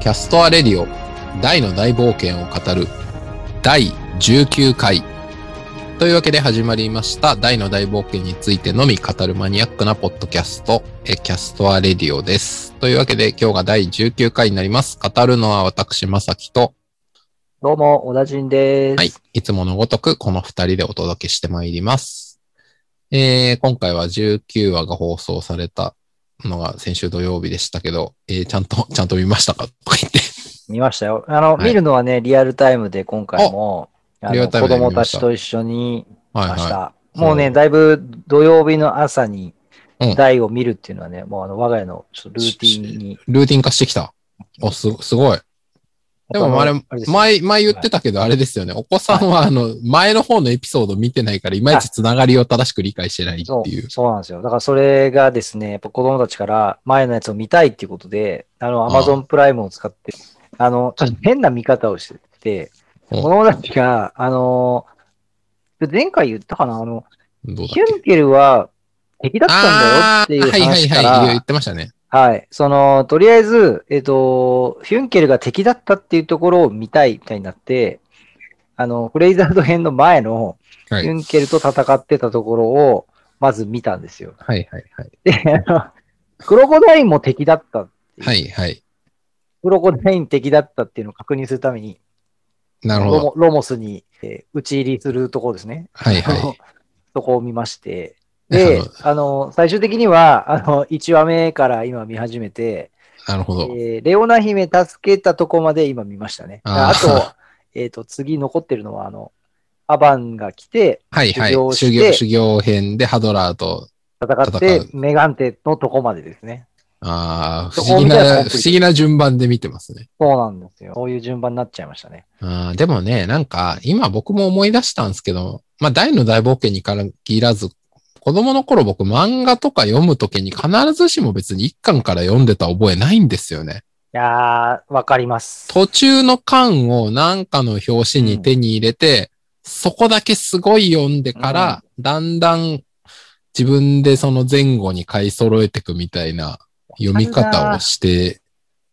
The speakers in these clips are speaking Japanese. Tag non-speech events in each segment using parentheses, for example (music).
キャストアレディオダイの大冒険を語る第19回というわけで始まりましたダイの大冒険についてのみ語るマニアックなポッドキャストえキャストアレディオです。というわけで今日が第19回になります。語るのは私、まさきと、どうも、小田陣です。はい、いつものごとくこの二人でお届けしてまいります。えー、今回は19話が放送されたのが先週土曜日でしたけど、えー、ちゃんと、ちゃんと見ましたか？(laughs) とか言って。見ましたよ。あの、はい見るのはね、リアルタイムで今回も、リアルタイム子供で見ましたたちと一緒に見はいました。はもうね、うんだいぶ土曜日の朝にうん台を見るっていうのはね、もうあの我が家のちょっとルーティンに。い。ルーティン化してきた。お、す、すごい。でもあれ、前、前言ってたけど、あれですよね。お子さんは、あの、前の方のエピソード見てないから、いまいちつながりを正しく理解してないそっていうう。そうなんですよ。だからそれがですね、やっぱ子供たちから前のやつを見たいっていうことで、あの、ああ Amazon プライムを使って、あの、ちょっと変な見方をしてて、うん子供たちが、あの、前回言ったかなあの、ヒュンケルは敵だったんだよっていうあーはいはい話かはい。言らっ、てましたね。はい。その、とりあえず、えっ、と、ヒュンケルが敵だったっていうところを見たいみたいになって、あの、フレイザード編の前のはい。ヒュンケルと戦ってたところを、まず見たんですよ。はいはいはい。で、あの、クロコダインも敵だった。はいはい。クロコダイン敵だったっていうのを確認するために、なるほど。ロモロモスに、えー打ち入りするところですね。はいはい。そこを見まして。ねで、あの、最終的には、あの、1話目から今見始めて、なるほど。えーレオナ姫助けたとこまで今見ましたね。あと、えっ、と、次残ってるのは、あの、アバンが来て、はいはい。修行修行、編でハドラーと、戦って戦、メガンテのとこまでですね。ああ、不思議な、不思議な順番で見てますね。そうなんですよ。そういう順番になっちゃいましたね。あーでもね、なんか、今僕も思い出したんですけど、まあ、大の大冒険に限らず、子供の頃僕漫画とか読むときに必ずしも別に一巻から読んでた覚えないんですよね。いやー、わかります。途中の巻をなんかの表紙に手に入れて、そこだけすごい読んでから、だんだん自分でその前後に買い揃えていくみたいな読み方をして、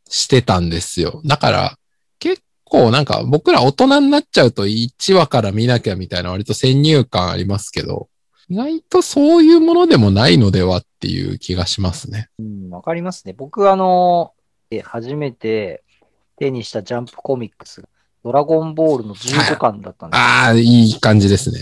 してたんですよ。だから、結構なんか僕ら大人になっちゃうと1話から見なきゃみたいな割と先入観ありますけど、意外とそういうものでもないのではっていう気がしますね。うん、わかりますね。僕、あの、え初めて手にしたジャンプコミックス、ドラゴンボールの15巻だったんですよ。ああ、いい感じですね。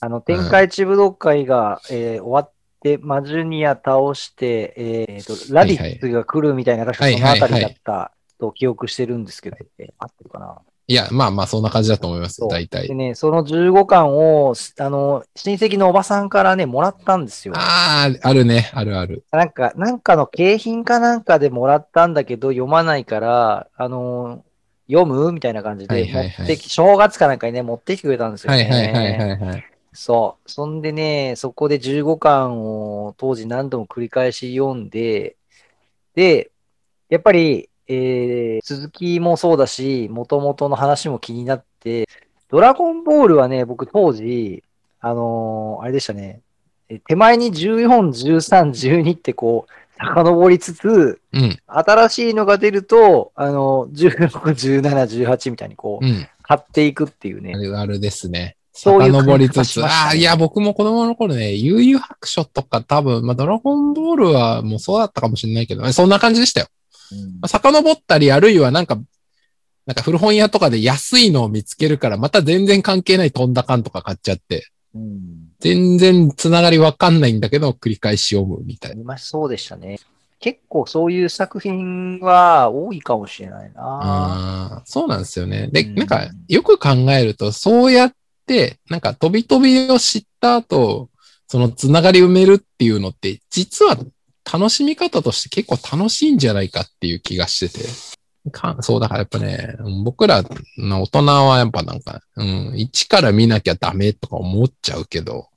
あの、天下一武道会が、えー終わって、マジュニア倒して、えーと、ラディッツが来るみたいな、確かそのあたりだったと記憶してるんですけど、えー合ってるかな？いや、まあまあそんな感じだと思います大体で。ね、その15巻を、あの、親戚のおばさんからね、もらったんですよ。ああ、あるね。あるある。なんか、なんかの景品かなんかでもらったんだけど、読まないから、あの読むみたいな感じで、はいはいはい持ってき、正月かなんかにね、持ってきてくれたんですよね。はいはいはいはいはい。そう。そんでね、そこで15巻を当時何度も繰り返し読んで、で、やっぱり、えー続きもそうだし、元々の話も気になって、ドラゴンボールはね、僕当時、あのーあれでしたね、え手前に14、13、12ってこう、遡りつつ、うん、新しいのが出ると、あの、16、17、18みたいにこう、うん。買っていくっていうねあ。るあるですね。そういう遡りつつ、ああ、いや、僕も子供の頃ね、悠々白書とか多分、まあ、ドラゴンボールはもうそうだったかもしれないけど、そんな感じでしたよ。うんまあ、遡ったり、あるいはなんか、なんか古本屋とかで安いのを見つけるから、また全然関係ない飛んだ缶とか買っちゃって、うん全然つながりわかんないんだけど、繰り返し読むみたいな。そうでしたね。結構そういう作品は多いかもしれないな。ああ、そうなんですよね。で、うんなんか、よく考えると、そうやって、なんか、飛び飛びを知った後、そのつながり埋めるっていうのって、実は楽しみ方として結構楽しいんじゃないかっていう気がしてて。かそう、だからやっぱね、僕らの大人はやっぱなんか、うん、一から見なきゃダメとか思っちゃうけど、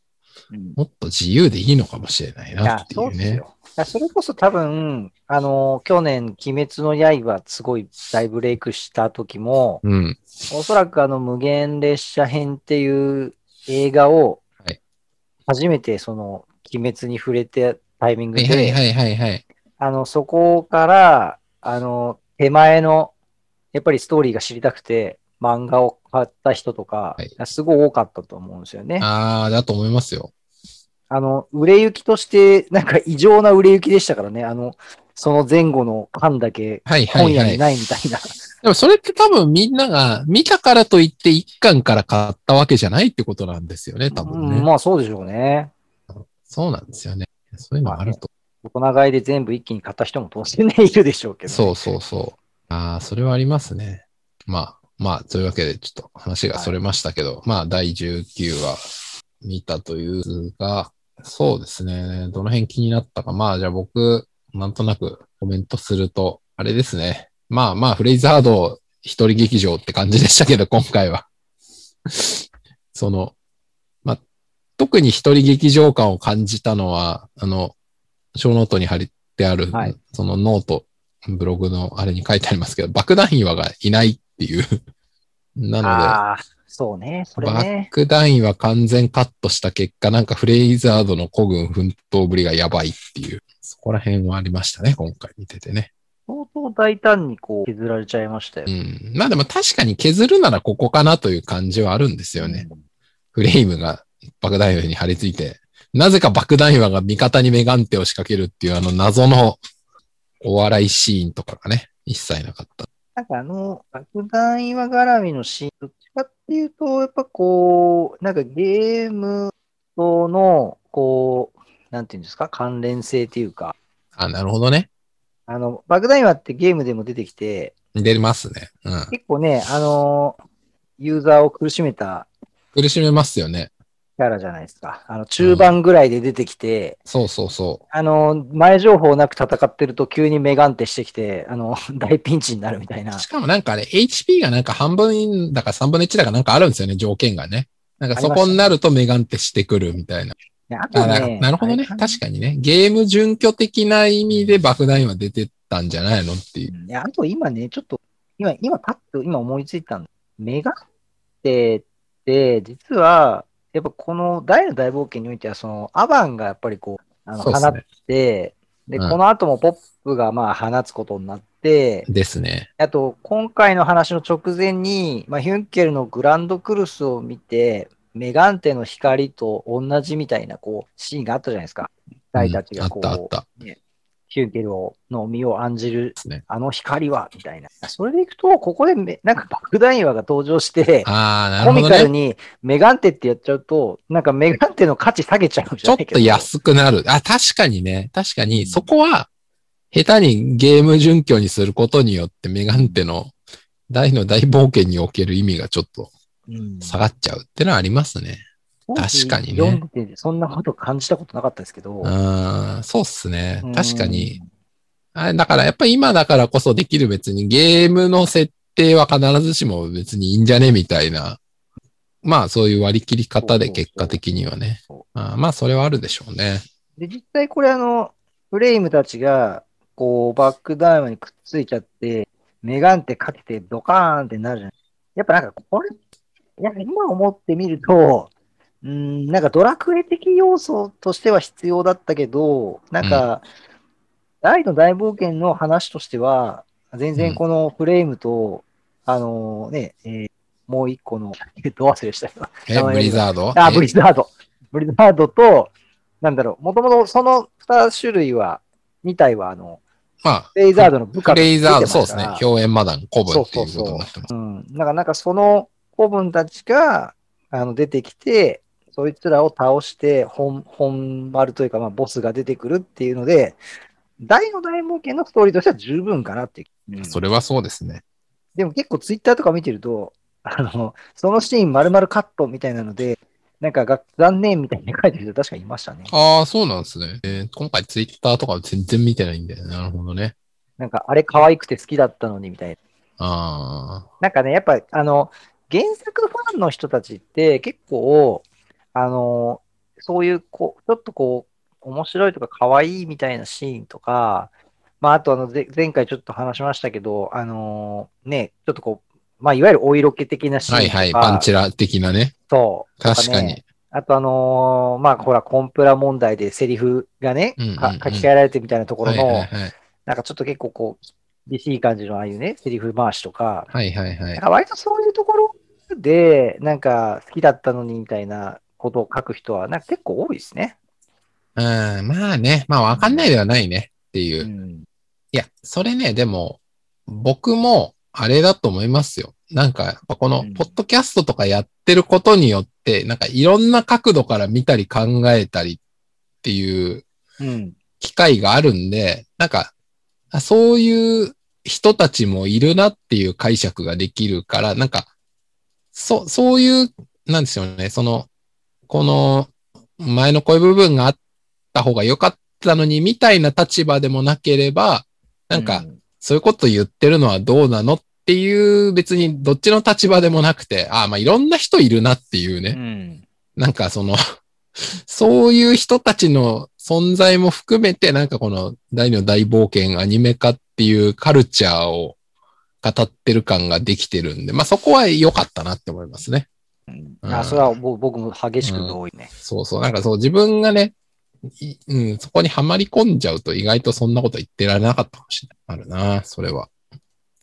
うんもっと自由でいいのかもしれないいなっ、ていうですね。よ。いやそれこそ多分、あの、去年、鬼滅の刃すごい大ブレイクした時も、うん。おそらくあの、無限列車編っていう映画をはい、初めてその、鬼滅に触れてタイミングはいはいで、はいはいはい。あの、そこから、あの、手前のやっぱりストーリーが知りたくて、漫画を買った人とかはい、すごい多かったと思うんですよね。ああ、だと思いますよ。あの、売れ行きとして、なんか異常な売れ行きでしたからね。あの、その前後の巻だけはいはいはい本屋に。ないみたいな。でもそれって多分みんなが見たからといって一巻から買ったわけじゃないってことなんですよね、多分ね。うん、まあそうでしょうね。そうなんですよね。そういうのがあると。大人買いで全部一気に買った人も当然ね、いるでしょうけど、そうそうそう。ああ、それはありますね。まあ、まあ、というわけでちょっと話がそれましたけど、まあ、第19話見たというが、そうですね。どの辺気になったか。まあ、じゃあ僕、なんとなくコメントすると、あれですね。まあまあ、フレイザード一人劇場って感じでしたけど、今回は。その、まあ、特に一人劇場感を感じたのは、あの、ショーノートに貼ってある、はいそのノート、ブログのあれに書いてありますけど、爆弾岩がいないっていう。(laughs) なのああ、そうね、そで、れね。爆弾岩完全カットした結果、なんかフレイザードの孤軍奮闘ぶりがやばいっていう、そこら辺はありましたね、今回見ててね。相当大胆にこう削られちゃいましたよう。ん。まあでも確かに削るならここかなという感じはあるんですよね。うんフレームが爆弾岩に張り付いて、なぜか爆弾岩が味方にメガンテを仕掛けるっていうあの謎のお笑いシーンとかがね、一切なかった。なんかあの、爆弾岩絡みのシーン、どっちかっていうと、やっぱこう、なんかゲームとの、こう、なんていうんですか、関連性っていうか、あ、なるほどね。あの、爆弾岩ってゲームでも出てきて、出ますね。うん。結構ね、あの、ユーザーを苦しめた苦しめますよね。キャラじゃないですか。あの、中盤ぐらいで出てきて、そうそうそあの、前情報なく戦ってると急にメガンテしてきて、あの、(laughs) 大ピンチになるみたいなう。。しかもなんかあれ、HP がなんか半分だか3分の1だかなんかあるんですよね、条件がね。なんかそこになるとメガンテしてくるみたいな。ねあとね、なるほどね。確かにね。ゲーム準拠的な意味で爆弾岩出てたんじゃないのっていう。うんいやあと今ね、ちょっと、今、今パッと今思いついたんだ。メガンテって、実は、やっぱこの大の大冒険においては、その、アバンがやっぱりこう、あの、放っ。て、で、うんこの後もポップがまあ放つことになって、ですね。あと、今回の話の直前に、まあ、ヒュンケルのグランドクルスを見て、メガンテの光と同じみたいな、こう、シーンがあったじゃないですか。大たちがこう、うんあったあった。ヒュンケルをの身を案じるね。あの光は、みたいな。それでいくと、ここでめ、なんか爆弾岩が登場して、ああ、なコミ。カルにメガンテってやっちゃうと、なんかメガンテの価値下げちゃうんじちょっゃないけど。と安くなる。あ、確かにね。確かに、そこは、下手にゲーム準拠にすることによってメガンテの大の大冒険における意味がちょっとうん下がっちゃうってのはありますね。確かにね読んでてそんなこと感じたことなかったですけど。うん、そうっすねうん。確かに。。あだからやっぱり今だからこそできる別にゲームの設定は必ずしも別にいいんじゃねみたいな。まあそういう割り切り方で結果的にはね。そあまあそれはあるでしょうね。うで、実際これあの、フレイムたちが、こう、バックダウンにくっついちゃって、メガンテかけてドカーンってなるじゃないやっぱなんかこれ、いや、今思ってみると、うーん、なんかドラクエ的要素としては必要だったけど、なんか、大の大冒険の話としては、全然このフレームと、あのね、えーもう一個の、(laughs) ど忘れしたよ。え、ブリザード？あ、え？ブリザード。ブリザードと、なんだろう、もともとその二種類は、二体は、あの、まあ、フレイザードの部下フレイザード、そうですね。表演マダン、古文っていうそうそうそうことになってます。うん。なんか、なんかその子分たちが、あの、出てきて、そいつらを倒して、本、本丸というか、まあ、ボスが出てくるっていうので、大の大冒険のストーリーとしては十分かなっていう。うんそれはそうですね。でも結構ツイッターとか見てると、あの、そのシーン丸々カットみたいなので、なんかが残念みたいに書いてる人確かにいましたね。ああ、そうなんですね。えー今回ツイッターとかは全然見てないんで、なるほどね。なんかあれ可愛くて好きだったのにみたいな。あなんかね、やっぱあの、原作ファンの人たちって結構、あの、そういうこう、ちょっとこう、面白いとか可愛いみたいなシーンとか、まあ、あとあの、ぜ前回ちょっと話しましたけど、あのね、ちょっとこう、まあ、いわゆるお色気的なシあ、ーンとか、はいはい。パンチラ的なね。そう。と確かに。ねあとあのーまあ、ほら、コンプラ問題でセリフがね、うんうんうんか書き換えられてみたいなところの、はいはいはい。なんかちょっと結構こう、厳しい感じのああいうね、セリフ回しとか、はいはいはい。割とそういうところで、なんか好きだったのにみたいなことを書く人は、なんか結構多いですね。うん、まあね、まあわかんないではないねっていうう。ん。いや、それね、でも、僕もあれだと思いますよ。なんか、このうん、ポッドキャストとかやってることによって、なんかいろんな角度から見たり考えたりっていううん。機会があるんで、なんか、あそういう人たちもいるなっていう解釈ができるから、なんか、そ、そういう、なんですよね、その、この前のこういう部分があった方が良かったのにみたいな立場でもなければ、なんか、うそういうこと言ってるのはどうなのっていう別にどっちの立場でもなくて、ああ、まあいろんな人いるなっていうね。ん。なんかその、(laughs) そういう人たちの存在も含めて、なんかこの大の大冒険アニメ化っていうカルチャーを語ってる感ができてるんで、まあそこは良かったなって思いますね。うんうんあ、それはぼ僕も激しく同意ね。そうそう。なんかそう自分がね、いうん、そこにはまり込んじゃうと意外とそんなこと言ってられなかったかもしれない。あるな、それは。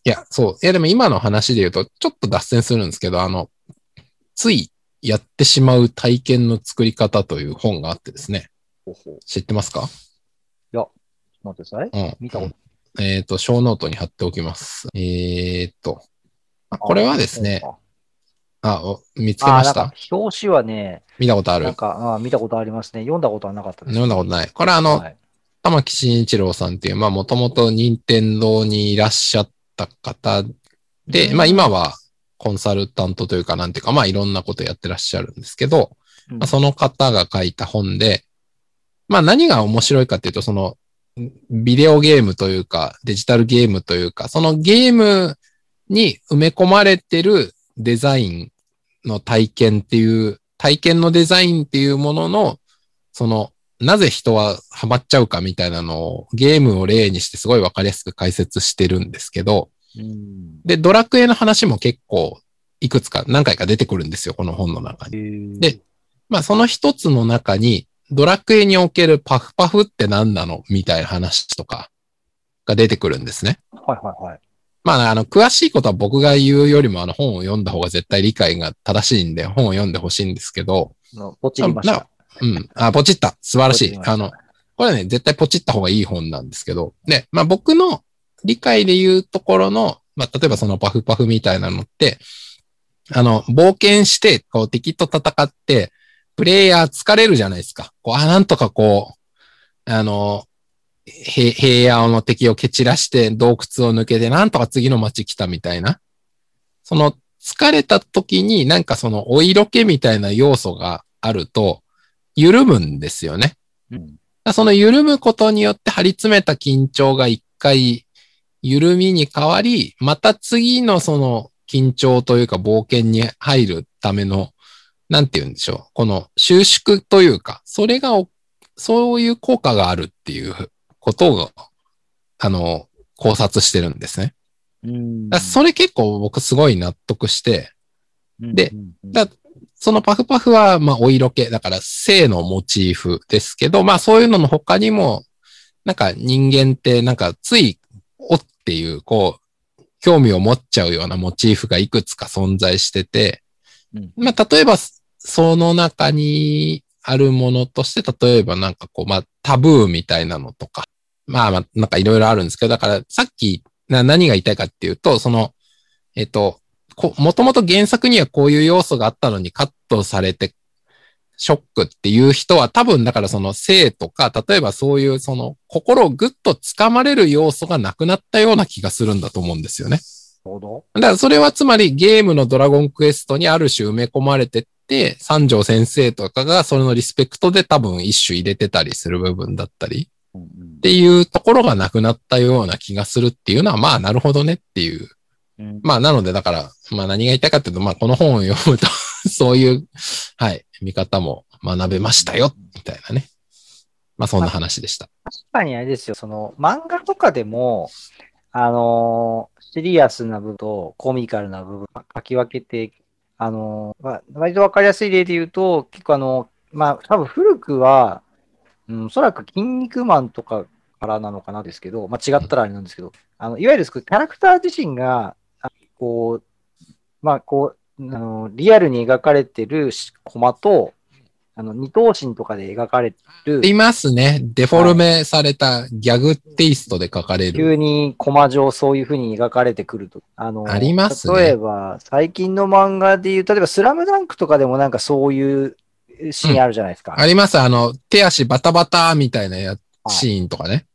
いや、そう。いや、でも今の話で言うと、ちょっと脱線するんですけど、あの、ついやってしまう体験の作り方という本があってですね。ほうほう知ってますか？待ってください。うん。見たことえっ、と、小ノートに貼っておきます。えっ、と、あこれはですね、あ、お見つけました？あなんか表紙はね、見たことある？なんかあ見たことありますね。読んだことはなかったです。読んだことない。これはあの、はい玉木慎一郎さんっていう、まあもともと任天堂にいらっしゃった方で、うんまあ今はコンサルタントというかなんていうか、まあいろんなことやってらっしゃるんですけど、うんまあ、その方が書いた本で、まあ何が面白いかっていうと、その、ビデオゲームというか、デジタルゲームというか、そのゲームに埋め込まれてるデザインの体験っていう、体験のデザインっていうものの、その、なぜ人はハマっちゃうかみたいなのをゲームを例にしてすごいわかりやすく解説してるんですけど、うんで、ドラクエの話も結構いくつか何回か出てくるんですよ、この本の中に。で、まあその一つの中に、ドラクエにおけるパフパフって何なのみたいな話とかが出てくるんですね。はいはいはい。まあ、あの、詳しいことは僕が言うよりも、あの、本を読んだ方が絶対理解が正しいんで、本を読んでほしいんですけど、のポチりました。うん。あ、ポチった。素晴らしいあの、これはね、絶対ポチった方がいい本なんですけど、で、まあ僕の理解で言うところの、まあ例えばそのパフパフみたいなのって、あの、冒険して、こう敵と戦って、プレイヤー疲れるじゃないですか。こう、あ、なんとかこう、あの、へ平野の敵を蹴散らして洞窟を抜けて、なんとか次の街来たみたいな。その、疲れた時になんかそのお色気みたいな要素があると、緩むんですよね。うんらその緩むことによって張り詰めた緊張が一回緩みに変わり、また次のその緊張というか冒険に入るための、なんて言うんでしょう。この収縮というか、それがお、そういう効果があるっていうことを、あの、考察してるんですね。うそれ結構僕すごい納得して、でだそのパフパフは、まあ、お色気。だから、性のモチーフですけど、まあ、そういうのの他にも、なんか人間って、なんか、つい、おっていう、こう、興味を持っちゃうようなモチーフがいくつか存在してて、うんまあ、例えば、その中にあるものとして、例えばなんかこう、まあ、タブーみたいなのとか、まあまあ、なんかいろいろあるんですけど、だから、さっき、な何が言いたいかっていうと、その、えっと、こもともと原作にはこういう要素があったのにカットされて、ショックっていう人は多分だからその性とか、例えばそういうその心をぐっと掴まれる要素がなくなったような気がするんだと思うんですよね。なるほど。だからそれはつまりゲームのドラゴンクエストにある種埋め込まれてって、三条先生とかがそれのリスペクトで多分一種入れてたりする部分だったりっていうところがなくなったような気がするっていうのはまあなるほどねっていううんまあ、なので、だから、まあ何が言いたいかっていうと、まあこの本を読むと、(laughs) そういう、はい、見方も学べましたよ、みたいなね。まあそんな話でした。確かにあれですよ、その漫画とかでも、あのーシリアスな部分とコミカルな部分書き分けて、あのーまあ、割とわかりやすい例で言うと、結構あの、まあ、多分古くは、うん、おそらく筋肉マンとかからなのかなですけど、まあ、違ったらあれなんですけど、あのいわゆるキャラクター自身が、あこう、まあ、こう、あのリアルに描かれてるコマと、あの二等身とかで描かれる、いますね。デフォルメされたギャグテイストで書かれる。急にコマ上そういう風に描かれてくると。あの、ありますね例えば、最近の漫画でいう、例えばスラムダンクとかでもなんかそういうシーンあるじゃないですか。あります。あの、手足バタバタみたいなやはいシーンとかね。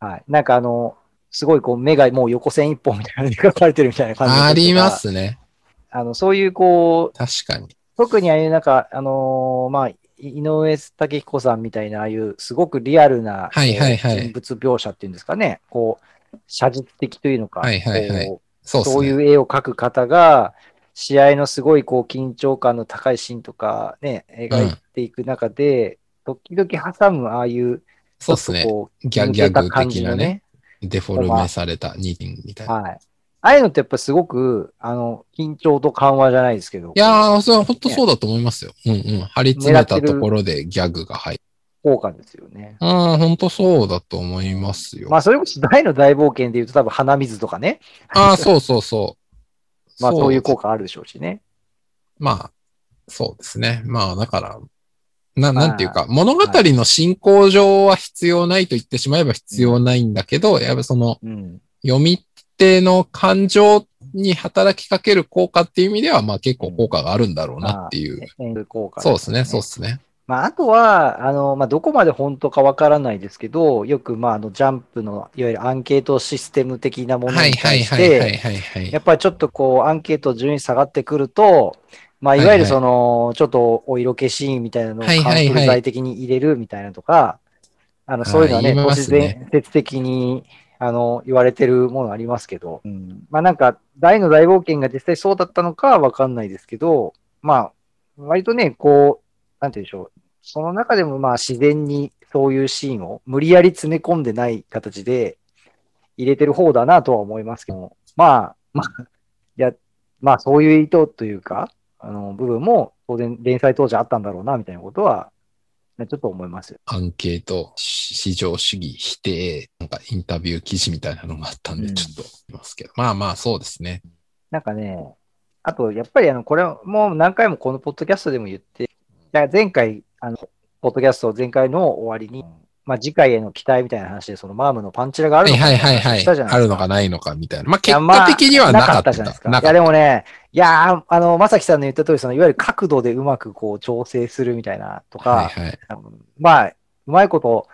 はい。なんかあの、すごいこう目がもう横線一本みたいなので描かれてるみたいな感じありま。すね。あの、そういうこう、確かに。特にああいうなんか、あのーまあ、い井上武彦さんみたいな、ああいうすごくリアルな、はいはいはい人物描写っていうんですかね、こう、写実的というのか、はいはいはいこそうね。うそういう絵を描く方が、試合のすごいこう緊張感の高いシーンとかね、描いていく中で、時々挟むああいう、そうですね。ギャギャグ的なね。デフォルメされたニーティングみたいな。はい。ああいうのってやっぱすごく、あの、緊張と緩和じゃないですけど、いやー、それは本当そうだと思いますよ。うんうん。張り詰めたところでギャグが入る。効果ですよね。うん、本当そうだと思いますよ。まあ、それこそ大の大冒険で言うと多分鼻水とかね、ああ、そうそうそう。まあそういう効果あるでしょうしね。まあ、そうですね。まあ、だから、な、まあなんていうか、物語の進行上は必要ないと言ってしまえば必要ないんだけど、やっぱその、うん。読み手の感情に働きかける効果っていう意味では、まあ結構効果があるんだろうなっていう。そうですね、そうですね。まあ、あとは、あの、まあ、どこまで本当かわからないですけど、よく、まあ、あの、ジャンプの、いわゆるアンケートシステム的なものはいに対して。やっぱりちょっとこう、アンケート順位下がってくると、まあ、いわゆるその、ちょっとお色気シーンみたいなのをカンフル剤的に入れるみたいなとか、あの、そういうのはね、都市伝説的に、あの、言われてるものありますけど、まあなんか、大の大冒険が実際そうだったのかはわかんないですけど、まあ、割とね、こう、なんて言うんでしょう、その中でもまあ自然にそういうシーンを無理やり詰め込んでない形で入れてる方だなとは思いますけど、まあ、まあ、いや、まあそういう意図というか、あの、部分も当然連載当時あったんだろうな、みたいなことは、ねちょっと思いますよ。アンケート、市場主義否定、なんかインタビュー記事みたいなのがあったんで、うんちょっと言いますけど。まあまあ、そうですね。なんかね、あと、やっぱりあの、これもう何回もこのポッドキャストでも言って、だから前回、あの、ポッドキャスト前回の終わりに、まあ次回への期待みたいな話で、そのマームのパンチラがあるはいのかはいはいはい。あるのかないのかみたいな。まあ結果的にはなかった。じゃないですか。かったや、でもね、いやー、あの、まさきさんの言った通り、その、いわゆる角度でうまくこう調整するみたいなとか、はいはい。まあ、うまいこと、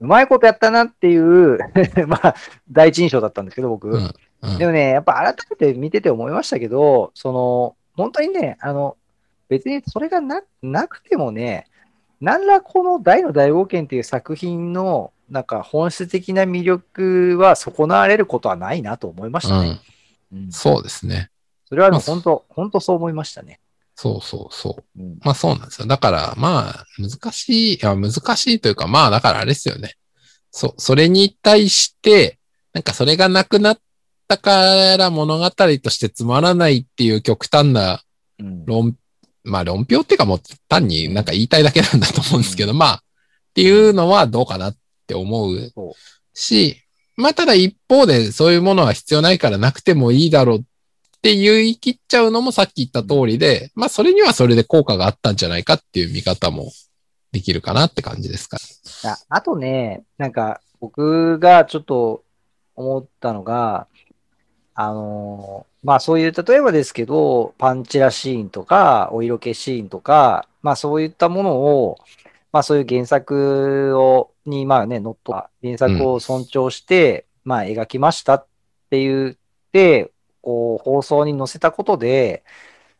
うまいことやったなっていう、(laughs) まあ、第一印象だったんですけど、僕。うんうんでもね、やっぱ改めて見てて思いましたけど、その、本当にね、あの、別にそれがななくてもね、何らこの大の大冒険っていう作品の、なんか本質的な魅力は損なわれることはないなと思いましたね。うん。うんそうですね。それはでもまあ本当、本当そう思いましたね。そうそうそう。うんまあそうなんですよ。だから、まあ、難しい、いや、難しいというか、まあ、だからあれですよね。そう、それに対して、なんかそれがなくなったから物語としてつまらないっていう極端なうん論、まあ論評っていうかもう単になんか言いたいだけなんだと思うんですけど、まあ、っていうのはどうかなって思うし、まあただ一方でそういうものは必要ないからなくてもいいだろうって言い切っちゃうのもさっき言った通りで、まあそれにはそれで効果があったんじゃないかっていう見方もできるかなって感じですか。ああとね、なんか僕がちょっと思ったのが、あのーまあそういう、例えばですけど、パンチラシーンとか、お色気シーンとか、まあそういったものを、まあそういう原作を、に、まあね、乗った原作を尊重して、まあ描きましたって言って、こう放送に載せたことで、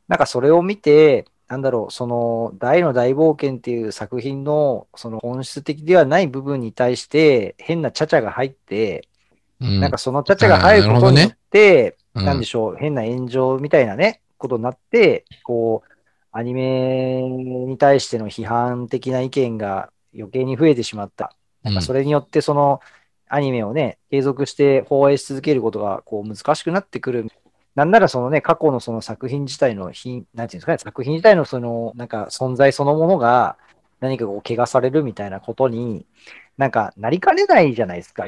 なんかそれを見て、なんだろう、その大の大冒険っていう作品のその本質的ではない部分に対して変なチャチャが入って、うん。なんかそのチャチャが入ることによって、うんなんでしょう、変な炎上みたいなね、ことになって、こう、アニメに対しての批判的な意見が余計に増えてしまった。なんかそれによってそのアニメをね、継続して放映し続けることがこう難しくなってくる。なんならそのね、過去のその作品自体の品、なんていうんですかね、作品自体のその、なんか存在そのものが、何かこう、怪我されるみたいなことに、なんか、なりかねないじゃないですか。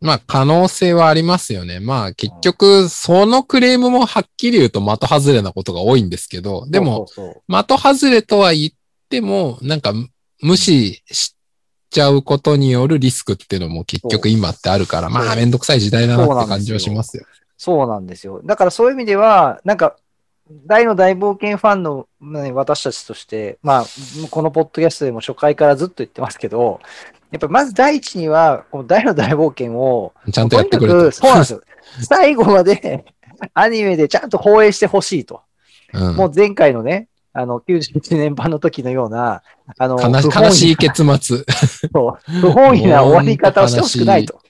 まあ、可能性はありますよね。まあ、結局、そのクレームもはっきり言うと的外れなことが多いんですけど、でも、的外れとは言っても、なんか、無視しちゃうことによるリスクっていうのも結局今ってあるから、まあ、めんどくさい時代だなって感じはしますよ。そうなんですよ。だからそういう意味では、なんか、大の大冒険ファンの、ね、私たちとして、まあ、このポッドキャストでも初回からずっと言ってますけど、やっぱまず第一には、この大の大冒険を、ちゃんとやってくれととにかく。そうなんですよ。(laughs) 最後までアニメでちゃんと放映してほしいと。うんもう前回のね、あの、91年版の時のような、あの、悲しい結末、(laughs) そう不本意な終わり方をしてほしくないと。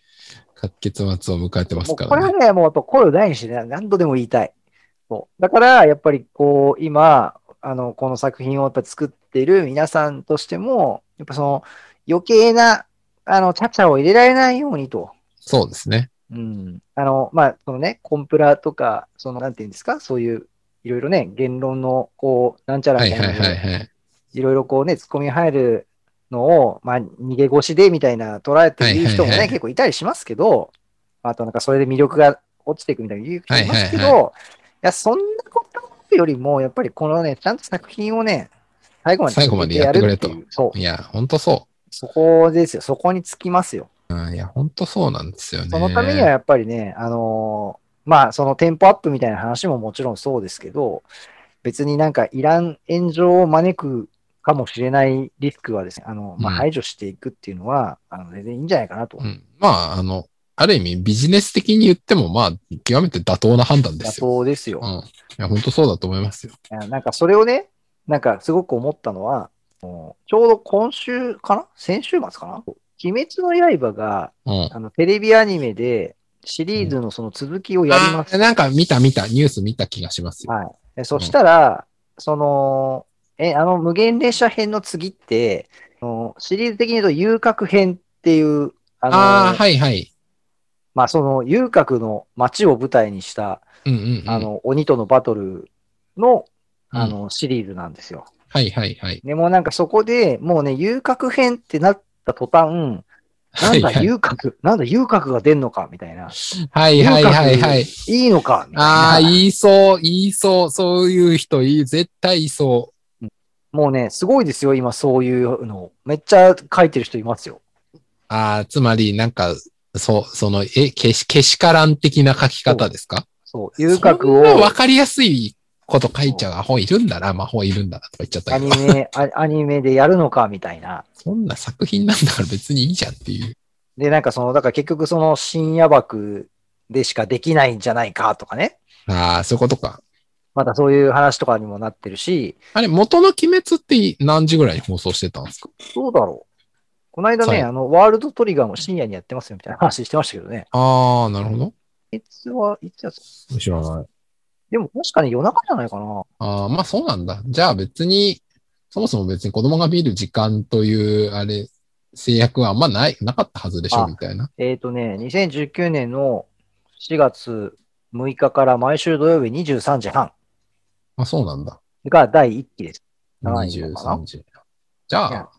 結末を迎えてますからね。これはね、もうやっぱ声を大にしてね、何度でも言いたい。そうだから、やっぱりこう、今、あの、この作品をやっぱ作っている皆さんとしても、やっぱその余計な、あの、チャチャを入れられないようにと。そうですね。うん。あの、まあ、そのね、コンプラとか、その、なんていうんですか、そういう、いろいろね、言論の、こう、なんちゃらはいはいみたいなのではいはい。いろいろこうね、ツッコミ入るのを、まあ、逃げ腰でみたいな捉えて言う人もね、はいはいはい結構いたりしますけど、あとなんかそれで魅力が落ちていくみたいな言う人いますけど、はいはいや、そんなことよりも、やっぱりこのね、ちゃんと作品をね、最後まで最後までやってくれと続けてやるっていうそう、いや、ほんとそそこですよ。そこにつきますよ。う。うんいや、ほんとそうなんですよね。そのためにはやっぱりね、あのーまあ、そのテンポアップみたいな話ももちろんそうですけど、別になんかいらん炎上を招くかもしれないリスクはですね、あの、まあ、うん排除していくっていうのは、あの、全然いいんじゃないかなと。うん。まあ、あの、ある意味ビジネス的に言っても、まあ、極めて妥当な判断ですよ。妥当ですよ。うん。いや、ほんとそうだと思いますよ。なんかそれをね、なんかすごく思ったのは、ょうど今週かな？先週末かな？鬼滅の刃が、うん。あの、テレビアニメでシリーズのその続きをやりますあーなんか見た見た、ニュース見た気がしますよ。はい。でそしたら、その、え、あの、無限列車編の次って、あのシリーズ的に言うと、遊郭編っていう、あの、ああ、はいはい。まあ、その、遊郭の街を舞台にした、うんうん、うん。あ、の、鬼とのバトルの、うんあの、シリーズなんですよ。はいはいはい。でもなんかそこでもうね、遊郭編ってなった途端、なんだ、はいはい遊郭、なんだ、遊郭が出んのか、みたいな。はいはいはいはい。いいのか、みたいな。ああ、言いそう、言いそう、そういう人いい、絶対いそもうね、すごいですよ、今そういうの。めっちゃ書いてる人いますよ。う。ああ、つまり、なんか、そう、その、え、けし、けしからん的な書き方ですか？そう、遊郭をわかりやすいこと書いちゃうアホいるんだな、魔法いるんだなとか言っちゃったアけど。ニメ、あアニメでやるのか、みたいな。そんな作品なんだから別にいいじゃんっていう。で、なんかその、だから結局その深夜爆でしかできないんじゃないかとかね。ああ、そういうことか。またそういう話とかにもなってるし、あれ、元の鬼滅って何時ぐらいに放送してたんですか？どうだろう。この間ね、はいあの、ワールドトリガーも深夜にやってますよみたいな話してましたけどね。ああ、なるほど。いつは、いつやつ知らない。でも確かに夜中じゃないかな。ああ、まあそうなんだ。じゃあ別に、そもそも別に子供が見る時間という、あれ、制約はあんまない、なかったはずでしょ、あみたいな。えっ、とね、2019年の4月6日から毎週土曜日23時半あ、そうなんだ。が第1期です。長いのかな？23時。じゃあ、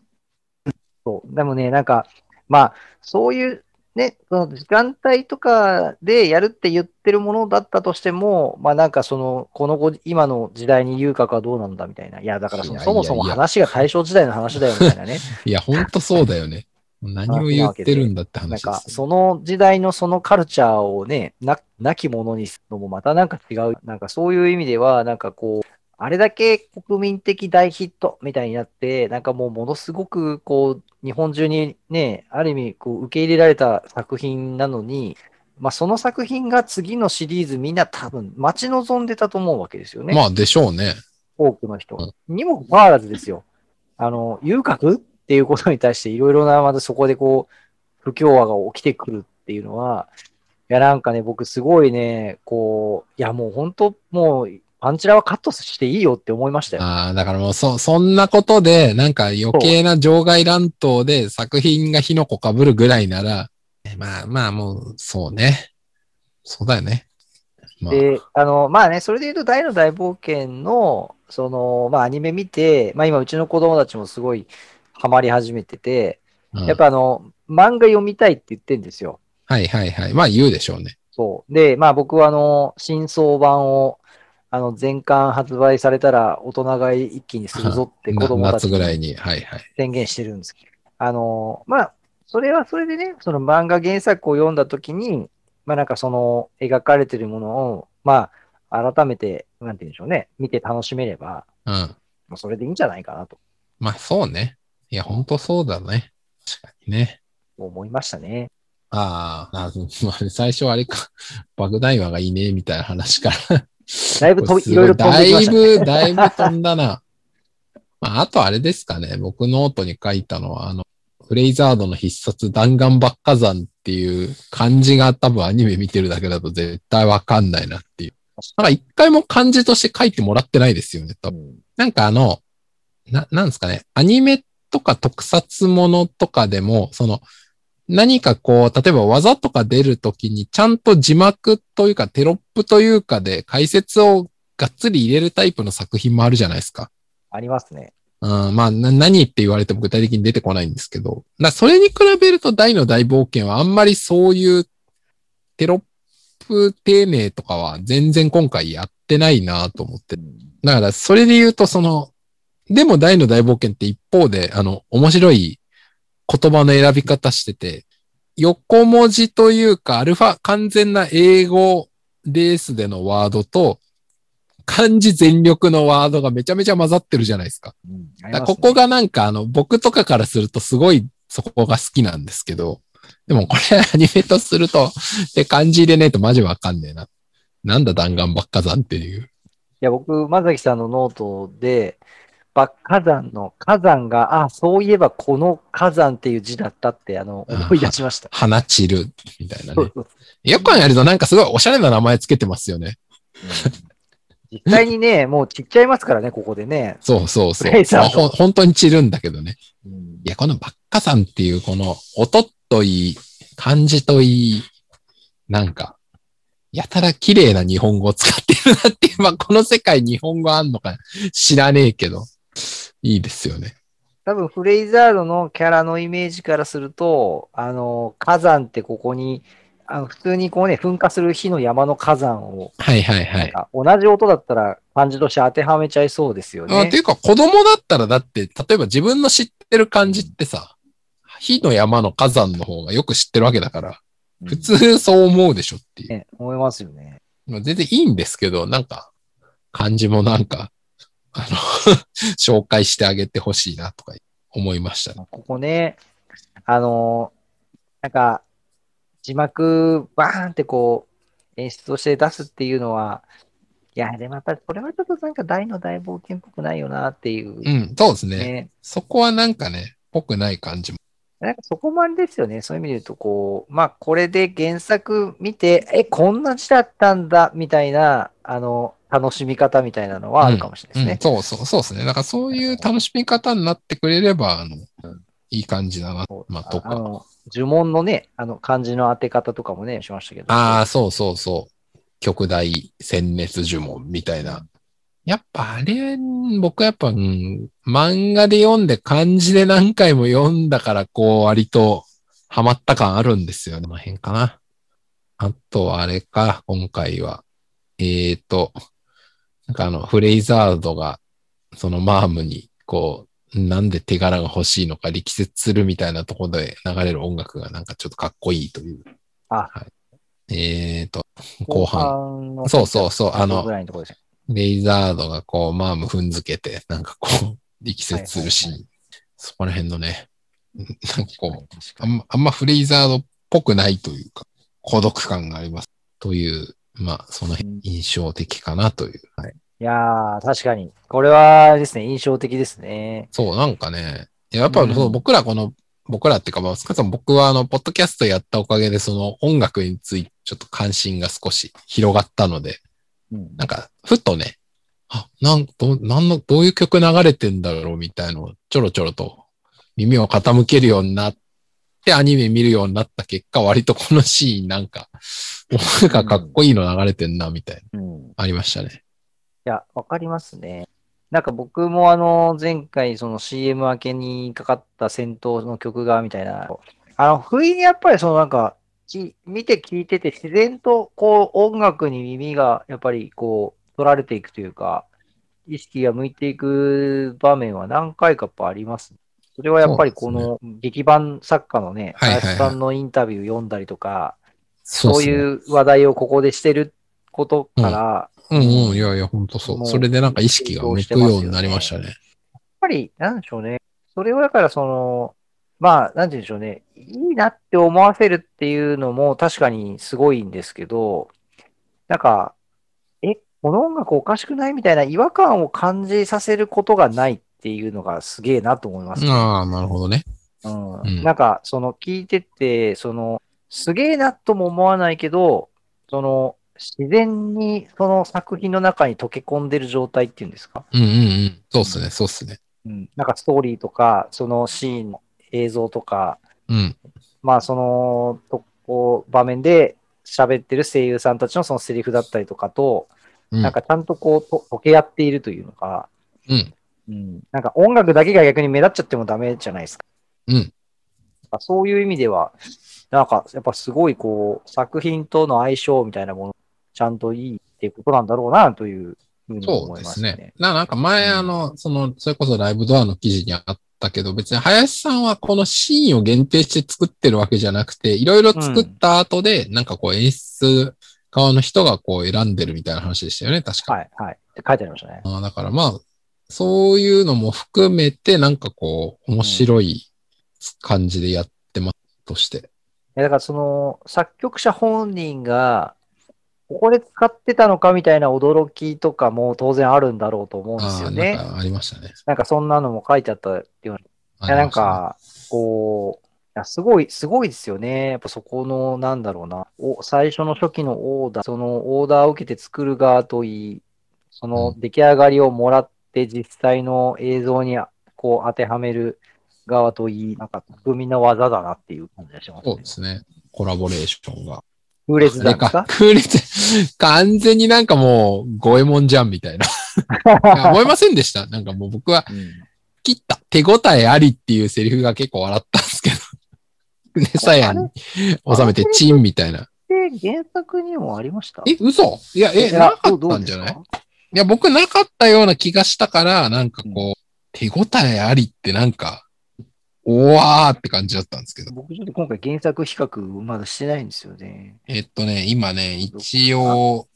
そう。でもね、なんか、まあ、そういう、ね、その時間帯とかでやるって言ってるものだったとしても、まあなんかその、このご今の時代に遊郭はどうなんだみたいな。いや、だからそそもそも話が大正時代の話だよみたいなね。いや、ほんとそうだよね。(laughs) 何を言ってるんだってなん話です、かその時代のそのカルチャーをね、な、なきものにするのもまたなんか違う。なんかそういう意味では、なんかこう、あれだけ国民的大ヒットみたいになって、なんかもうものすごくこう、日本中にね、ある意味こう受け入れられた作品なのに、まあその作品が次のシリーズみんな多分待ち望んでたと思うわけですよね。まあでしょうね。多くの人。にもかかわらずですよ。あの、遊郭っていうことに対していろいろな、またそこでこう、不協和が起きてくるっていうのは、いや、なんかね、僕すごいね、こう、いや、もう本当、もう、パンチラはカットしていいよって思いましたよ。ああ、だからもうそ、そんなことで、なんか余計な場外乱闘で作品が火の粉かぶるぐらいなら、えまあまあもう、そうね。そうだよね。まあ、で、あの、まあね、それで言うと、大の大冒険の、その、まあ、アニメ見て、まあ今、うちの子供たちもすごいハマり始めてて、うんやっぱあの、漫画読みたいって言ってんですよ。はいはいはい。まあ言うでしょうね。そう。で、まあ僕はあの、新装版を、あの、全巻発売されたら大人買い一気にするぞって (laughs) 子な供たちぐらいに。はいはい。宣言してるんですけど。あの、まあ、それはそれでね、その漫画原作を読んだときに、まあなんかその描かれてるものを、まあ、改めて、なんて言うんでしょうね、見て楽しめれば、うん。まあそれでいいんじゃないかなとまあそうね。いや、ほんとそうだね。確かにね。思いましたね。ああ、あまあ最初あれか、バグダイワがいいね、みたいな話から。だいぶとすごいろいろ飛んできましたね。だいぶ、だいぶ飛んだな。(laughs) まあ、あとあれですかね。僕ノートに書いたのは、あの、フレイザードの必殺弾丸爆花散っていう漢字が多分アニメ見てるだけだと絶対わかんないなっていう。なんか一回も漢字として書いてもらってないですよね、多分。なんかあの、な、なんですかね。アニメとか特撮ものとかでも、その、何かこう、例えば技とか出るときに、ちゃんと字幕というかテロップというかで解説をがっつり入れるタイプの作品もあるじゃないですか。ありますね。うん、まあ、な何って言われても具体的に出てこないんですけど。だそれに比べると大の大冒険はあんまりそういうテロップ丁寧とかは全然今回やってないなと思って。だからそれで言うとその、でも大の大冒険って一方で、あの、面白い言葉の選び方してて、横文字というか、アルファ、完全な英語レースでのワードと、漢字全力のワードがめちゃめちゃ混ざってるじゃないですか。うんすねここがなんかあの、僕とかからするとすごいそこが好きなんですけど、でもこれアニメとすると、で、漢字入れねえとマジわかんねえな。なんだ弾丸爆花散っていう。いや、僕、まさきさんのノートで、爆花散の花散が、あ、そういえばこの花散っていう字だったって、あの、思い出しました。花散る、みたいなね。よくやるとなんかすごいおしゃれな名前つけてますよね。うん実際にね、もうちっちゃいますからね、ここでね。そうそうそう。まあほん本当に散るんだけどね。うんいや、このバッカさんっていうこの音といい、漢字といい、なんか、やたら綺麗な日本語を使ってるなっていう、まあこの世界日本語あんのか知らねえけど、いいですよね。多分、フレイザードのキャラのイメージからすると、あの、火山ってここに、あの普通にこうね、噴火する火の山の火山を、はいはいはい。あ同じ音だったら漢字として当てはめちゃいそうですよねあて。いうか子供だったらだって、例えば自分の知ってる漢字ってさ、火の山の火山の方がよく知ってるわけだから、うん普通そう思うでしょっていう。ね、思いますよね。まあ全然いいんですけど、なんか、漢字もなんか、あの、(laughs) 紹介してあげてほしいなとか思いましたね。ここね、あのなんか、字幕バーンってこう、演出として出すっていうのは、いや、でもやっぱりこれはちょっとなんか大の大冒険っぽくないよなっていううん、そうですね。ね。そこはなんかね、ぽくない感じも。なんかそこまでですよね。そういう意味で言うと、こう、まあ、これで原作見て、え、こんな字だったんだ、みたいな、あの、楽しみ方みたいなのはあるかもしれないですね。うん、そうそう、そうですね。だからそういう楽しみ方になってくれれば、あの、うんいい感じだな。まあ、とか。あの、呪文のね、あの、漢字の当て方とかもね、しましたけど。ああ、そうそうそう。極大鮮熱呪文みたいな。やっぱあれ、僕やっぱ、うん、漫画で読んで漢字で何回も読んだから、こう、割とハマった感あるんですよね。この辺かな。あとはあれか、今回は。えーと、なんかあの、フレイザードが、そのマームに、こう、なんで手柄が欲しいのか力説するみたいなところで流れる音楽がなんかちょっとかっこいいという。あはい。えーと、後半。半のそうそうそう。あの。レイザードがこう、マーム踏んづけて、なんかこう、力説するシーン。はいそこら辺のね、なんかこう、あんま、あんまフレイザードっぽくないというか、孤独感があります。という、まあ、その辺印象的かなという。はい。いやー、確かに。これはですね、印象的ですね。そう、なんかね、やっぱうんそう僕らこの、僕らっていうか、まあ、少なくとも僕はあの、ポッドキャストやったおかげで、その音楽についてちょっと関心が少し広がったので、うんなんか、ふとね、あ、なん、ど、なんの、どういう曲流れてんだろうみたいのをちょろちょろと耳を傾けるようになってアニメ見るようになった結果、割とこのシーンなんか、なんかかっこいいの流れてんな、みたいな、うん。いありましたね。や、わかりますね。なんか僕もあの、前回その CM 明けにかかった戦闘の曲がみたいな、あの、不意にやっぱりそのなんか、き見て聞いてて自然とこう音楽に耳がやっぱりこう取られていくというか、意識が向いていく場面は何回かやっぱあります。それはやっぱりこの劇版作家のね、林さんのインタビュー読んだりとか、そそういう話題をここでしてることから、うんうん、いやいや、ほんとそうそれでなんか意識が向くようになりましたね。やっぱり、なんでしょうね。それをだからその、まあ、なんて言うんでしょうね。いいなって思わせるっていうのも確かにすごいんですけど、なんか、え、この音楽おかしくないみたいな違和感を感じさせることがないっていうのがすげえなと思います。ああ、なるほどね。うんうんなんか、その聞いてて、その、すげえなとも思わないけど、その、自然にその作品の中に溶け込んでる状態っていうんですか？うんうんうん。そうっすね、そうっすね。うん、なんかストーリーとか、そのシーンの映像とか、うん。まあそのとこ場面で喋ってる声優さんたちのそのセリフだったりとかと、うんなんかちゃんとこうと溶け合っているというのか、うん。うん、なんか音楽だけが逆に目立っちゃってもダメじゃないですか。うん。そういう意味では、なんかやっぱすごいこう作品との相性みたいなもの、ちゃんといいっていうことなんだろうなというふうにそう思いでますすね。ね。ななんか前、うんあの、その、それこそライブドアの記事にあったけど、別に林さんはこのシーンを限定して作ってるわけじゃなくて、いろいろ作った後で、なんかこう演出側の人がこう選んでるみたいな話でしたよね、確か。はい、はい。って書いてありましたね。あーだからまあ、そういうのも含めて、なんかこう、面白い感じでやってますとして。いやだからその作曲者本人が、ここで使ってたのかみたいな驚きとかも当然あるんだろうと思うんですよね。なんかありましたね。なんかそんなのも書いてあったっていうのいやなんか、こう、いやすごい、すごいですよね。やっぱそこの、なんだろうな、お最初の初期のオーダー、そのオーダーを受けて作る側といい、その出来上がりをもらって実際の映像にこう当てはめる側といい、なんか巧みな技だなっていう感じがしますね。そうですね。コラボレーションが。空列あれか弾ですか？空列、完全になんかもう、五右衛門じゃんみたいな。(laughs) 思いませんでした？なんかもう僕は、うん切った。手応えありっていうセリフが結構笑ったんですけど。ねさやに収めてチンみたいな。で、原作にもありました？え、嘘？いや、え、なかったんじゃない？いや、僕なかったような気がしたから、なんかこう、手応えありってなんか、おわーって感じだったんですけど。僕ちょっと今回原作比較まだしてないんですよね。えっとね、今ね、一応、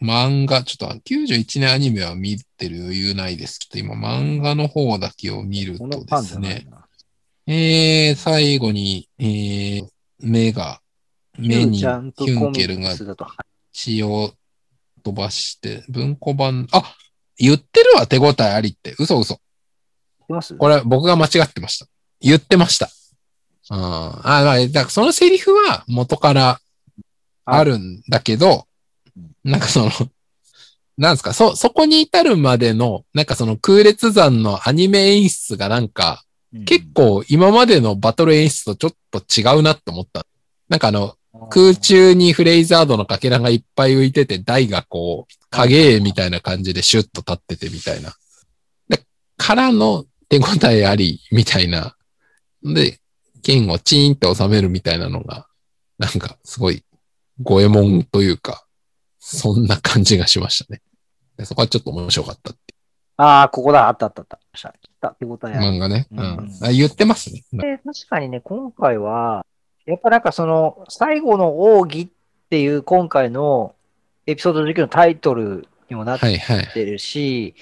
漫画、ちょっと91年アニメは見てる余裕ないですけど、今漫画の方だけを見ることのですね、な。えー、最後に、えー、目が、目にヒジャンプュンケルが血を飛ばして、文庫版、あ言ってるわ、手応えありって。嘘嘘。これ僕が間違ってました。言ってました。うん。あ、まあ、だからそのセリフは元からあるんだけど、なんかその、なんですか、そ、そこに至るまでの、なんかその空列山のアニメ演出がなんか、結構今までのバトル演出とちょっと違うなって思った。なんかあの、空中にフレイザードのかけらがいっぱい浮いてて、台がこう、影絵みたいな感じでシュッと立っててみたいな。で、からの手応えありみたいな。で、剣をチーンって収めるみたいなのが、なんかすごい、五右衛門というか、そんな感じがしましたね。でそこはちょっと面白かったっていああ、ここだ、あったあったあった。来た手応えうある。漫画ね。ううんん。あ言ってますね。で確かにね、今回は、やっぱなんかその、最後の奥義っていう今回のエピソード19のタイトルにもなっはいはい。てるし、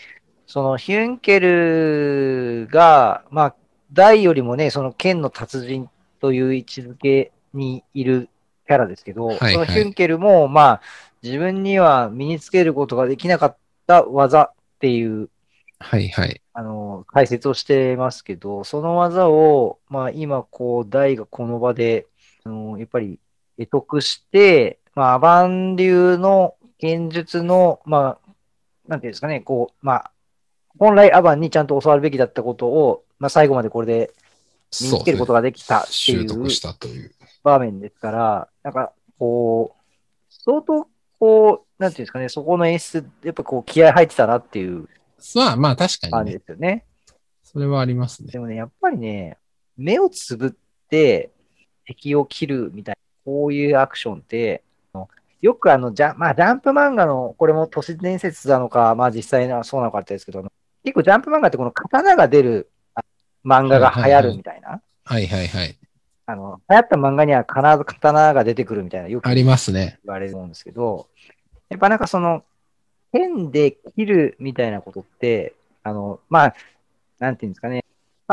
そのヒュンケルが、まあ、大よりもね、その剣の達人という位置づけにいるキャラですけど、はいはいそのヒュンケルも、まあ、自分には身につけることができなかった技っていうはいはい。あの、解説をしてますけど、その技を、まあ今、こう、大がこの場で、あの、やっぱり得得して、まあ、アバン流の剣術の、まあ、なんていうんですかね、こう、まあ、本来アバンにちゃんと教わるべきだったことを、まあ最後までこれで身につけることができたってい習う得したという。場面ですから、なんか、こう、相当、こう、なんていうんですかね、そこの演出、やっぱこう、気合入ってたなっていうまあまあ確か感じにね。ですよね。それはありますね。でもね、やっぱりね、目をつぶって敵を切るみたいな、こういうアクションって、よくあの、ジャンまあ、ジャンプ漫画の、これも都市伝説なのか、まあ実際はそうなのかってですけど、結構ジャンプ漫画ってこの刀が出るあ漫画が流行るみたいな。はいはいはい。あの、流行った漫画には必ず刀が出てくるみたいな、よくありますね。言われるんですけど、やっぱなんかその、剣で切るみたいなことって、あの、まあ、なんていうんですかね、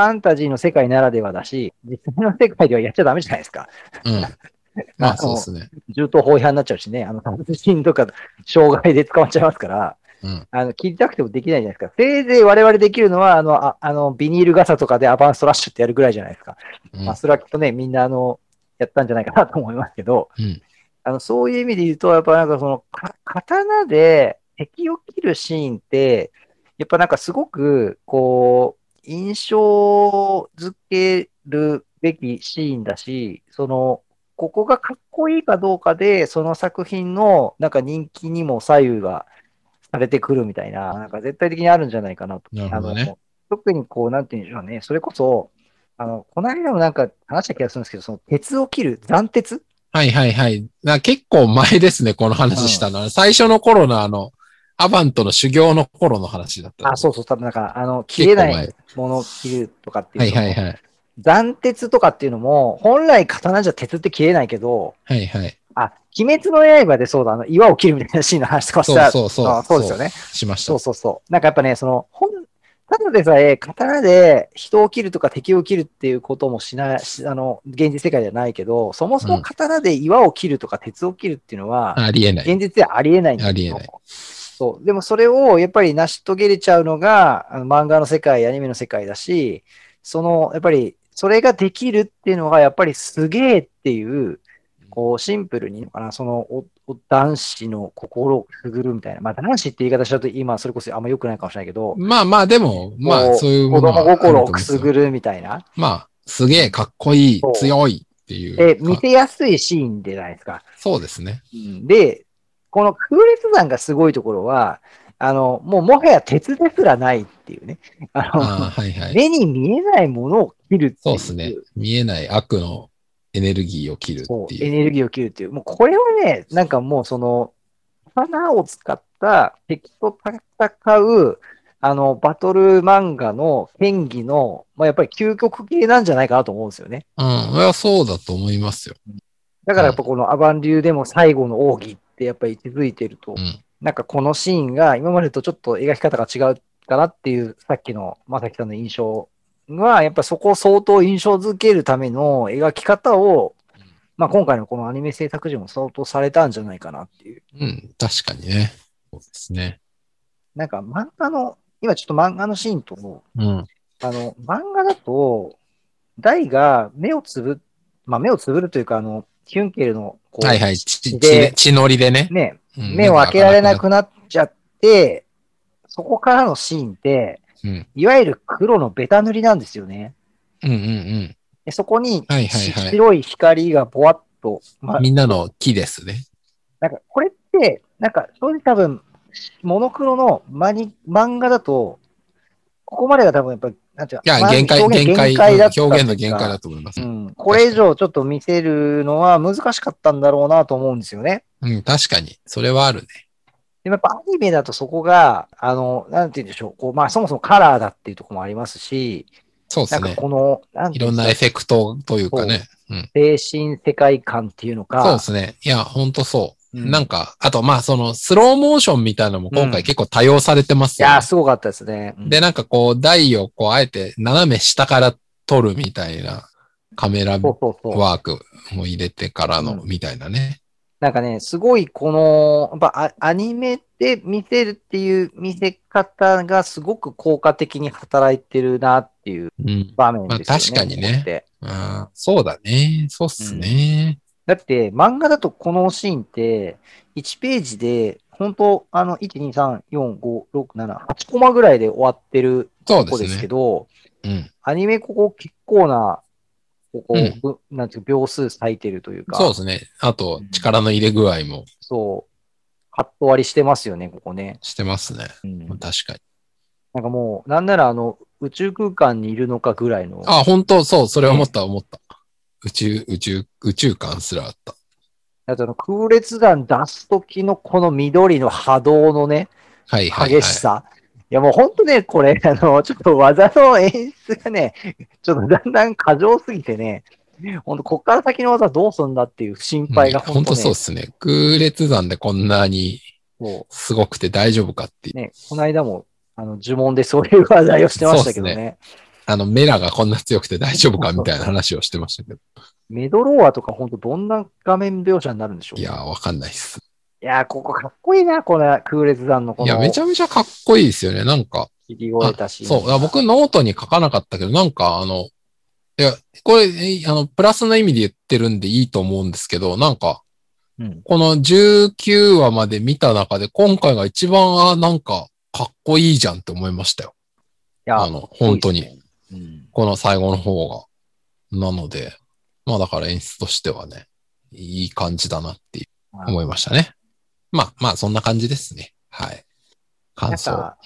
ファンタジーの世界ならではだし、実際の世界ではやっちゃダメじゃないですか。うん。(laughs) まあそうですね。銃刀法違反になっちゃうしね、あの、殺人とか (laughs) 傷害で捕まっちゃいますから、うん。あの、切りたくてもできないじゃないですか。せいぜい我々できるのは、あの、ああの、ビニール傘とかでアバンストラッシュってやるぐらいじゃないですか。うんまあ、それはきっとね、みんな、あの、やったんじゃないかなと思いますけど、うんあの、そういう意味で言うと、やっぱなんかその、か刀で敵を切るシーンって、やっぱなんかすごく、こう、印象づけるべきシーンだし、その、ここがかっこいいかどうかで、その作品のなんか人気にも左右がされてくるみたいな、なんか絶対的にあるんじゃないかなと。なるほどねあの特にこう、なんていうんでしょうね、それこそ、あの、この間もなんか話した気がするんですけど、その鉄を切る、斬鉄？はいはいはい。な結構前ですね、この話したのは。最初の頃のあの、アバントの修行の頃の話だった。あ、そうそう、多分なんか、あの、切れない結ものを切るとかって。いうはいはいはい。斬鉄とかっていうのも、本来刀じゃ鉄って切れないけど、はいはい。あ、鬼滅の刃でそうだ、あの、岩を切るみたいなシーンの話とかしたそうそうそうあそうですよね。しましたそう。そうそう。なんかやっぱね、その、ほん、ただでさえ、刀で人を切るとか敵を切るっていうこともしない、しあの、現実世界ではないけど、そもそも刀で岩を切るとか鉄を切るっていうのは、ありえない。現実ではありえないありえないそう。でもそれをやっぱり成し遂げれちゃうのが、あの漫画の世界、アニメの世界だし、その、やっぱり、それができるっていうのが、やっぱりすげえっていう、こう、シンプルにかな、そのお、お男子の心をくぐるみたいな。まあ、男子って言い方しちゃうと、今、それこそあんま良くないかもしれないけど、まあまあでも、まこあそういうも子のは供心をくすぐるみたいな。まあ、すげえかっこいい強いっていう。で、見かせやすいシーンじゃないですか。そうですね。うんで、この空列山がすごいところは、あの、もうもはや鉄ですらないっていうね。あの、ああ、はいはい。目に見えないものを切るっていう。そうですね。見えない悪のエネルギーを切るっていう。エネルギーを切るっていう。もうこれはね、なんかもうその、花を使った敵と戦う、あの、バトル漫画の演技の、まあ、やっぱり究極系なんじゃないかなと思うんですよね。うん。いや、そうだと思いますよ。だからやっぱこのアバン流でも最後の奥義ってやっぱり位置づいてると、うん。なんかこのシーンが今までとちょっと描き方が違うかなっていう、さっきの正樹さんの印象は、やっぱそこを相当印象づけるための描き方を、まあ今回のこのアニメ制作時も相当されたんじゃないかなっていう。うん。確かにね。そうですね。なんか漫画の、今ちょっと漫画のシーンと、うん。あの、漫画だと、ダイが目をつぶ、まあ目をつぶるというか、あの、ヒュンケルの、こう、はいはい。ち、でち、血のりでね。ね、うん目を開けられなくなっちゃって、そこからのシーンって、うん。いわゆる黒のベタ塗りなんですよね。うんうんうん。でそこに、はいはいはい白い光がぼわっと、まあ、みんなの木ですね。なんかこれって、なんか正直多分、モノクロのマニ漫画だと、ここまでが多分やっぱり、なんていういや、まあ限界、限界、表現の限界だと思います。うん、うん、これ以上ちょっと見せるのは難しかったんだろうなと思うんですよね。確かに。それはあるね。でもやっぱアニメだとそこが、あの、なんて言うんでしょう、こう、まあそもそもカラーだっていうところもありますし、そうですね。この、なんていうんですかいろんなエフェクトというかね。うん。精神世界観っていうのか、そうですね。いや、ほんとそう。うんなんか、あと、まあ、その、スローモーションみたいなのも今回結構多用されてますよ、ねいやー、すごかったですね。うんで、なんかこう、台をこう、あえて斜め下から撮るみたいなカメラ。ワークも入れてからの、うんみたいなね。なんかね、すごいこの、やっぱアアニメで見せるっていう見せ方がすごく効果的に働いてるなっていううん。場面ですよね。まあ確かにねあーそうだね。そうっすね。だって漫画だとこのシーンって1ページで本当あの1、2、3、4、5、6、7、8コマぐらいで終わってるそうでとこですすけね。ど、うん。アニメここ結構な、ここ、うんぶなんていうか秒数割いてるというか、そうですね。あと、力の入れ具合もそう、カット割りしてますよね、ここね。してますね。うん確かに。なんかもう、なんならあの、宇宙空間にいるのかぐらいの。あ、本当そう、それ思った、思った。宇宙、宇宙、宇宙感すらあった。あとあの空列弾出すときのこの緑の波動のね、はいはい、はい。激しさ。いやもう本当ね、これ、あの、ちょっと技の演出がね、ちょっとだんだん過剰すぎてね、本当こっから先の技どうすんだっていう心配が本当本当ね、そうですね。空列山でこんなにもすごくて大丈夫かっていう。うね、この間も、あの、呪文でそういう話題をしてましたけどね。あの、メラがこんな強くて大丈夫かみたいな話をしてましたけど。メドローアとか本当どんな画面描写になるんでしょういやー、わかんないっす。いやー、ここかっこいいな、この空裂斬のこのいや、めちゃめちゃかっこいいですよね。なんか、切り声たし。そう。僕ノートに書かなかったけど、なんかあの、いや、これ、えあの、プラスの意味で言ってるんでいいと思うんですけど、なんか、うん。この19話まで見た中で、今回が一番、あなんか、かっこいいじゃんって思いましたよ。いやあの、本当に。。うん。この最後の方が。なので、まあだから演出としてはね、いい感じだなって思いましたね。まあまあそんな感じですね。はい。感想。か、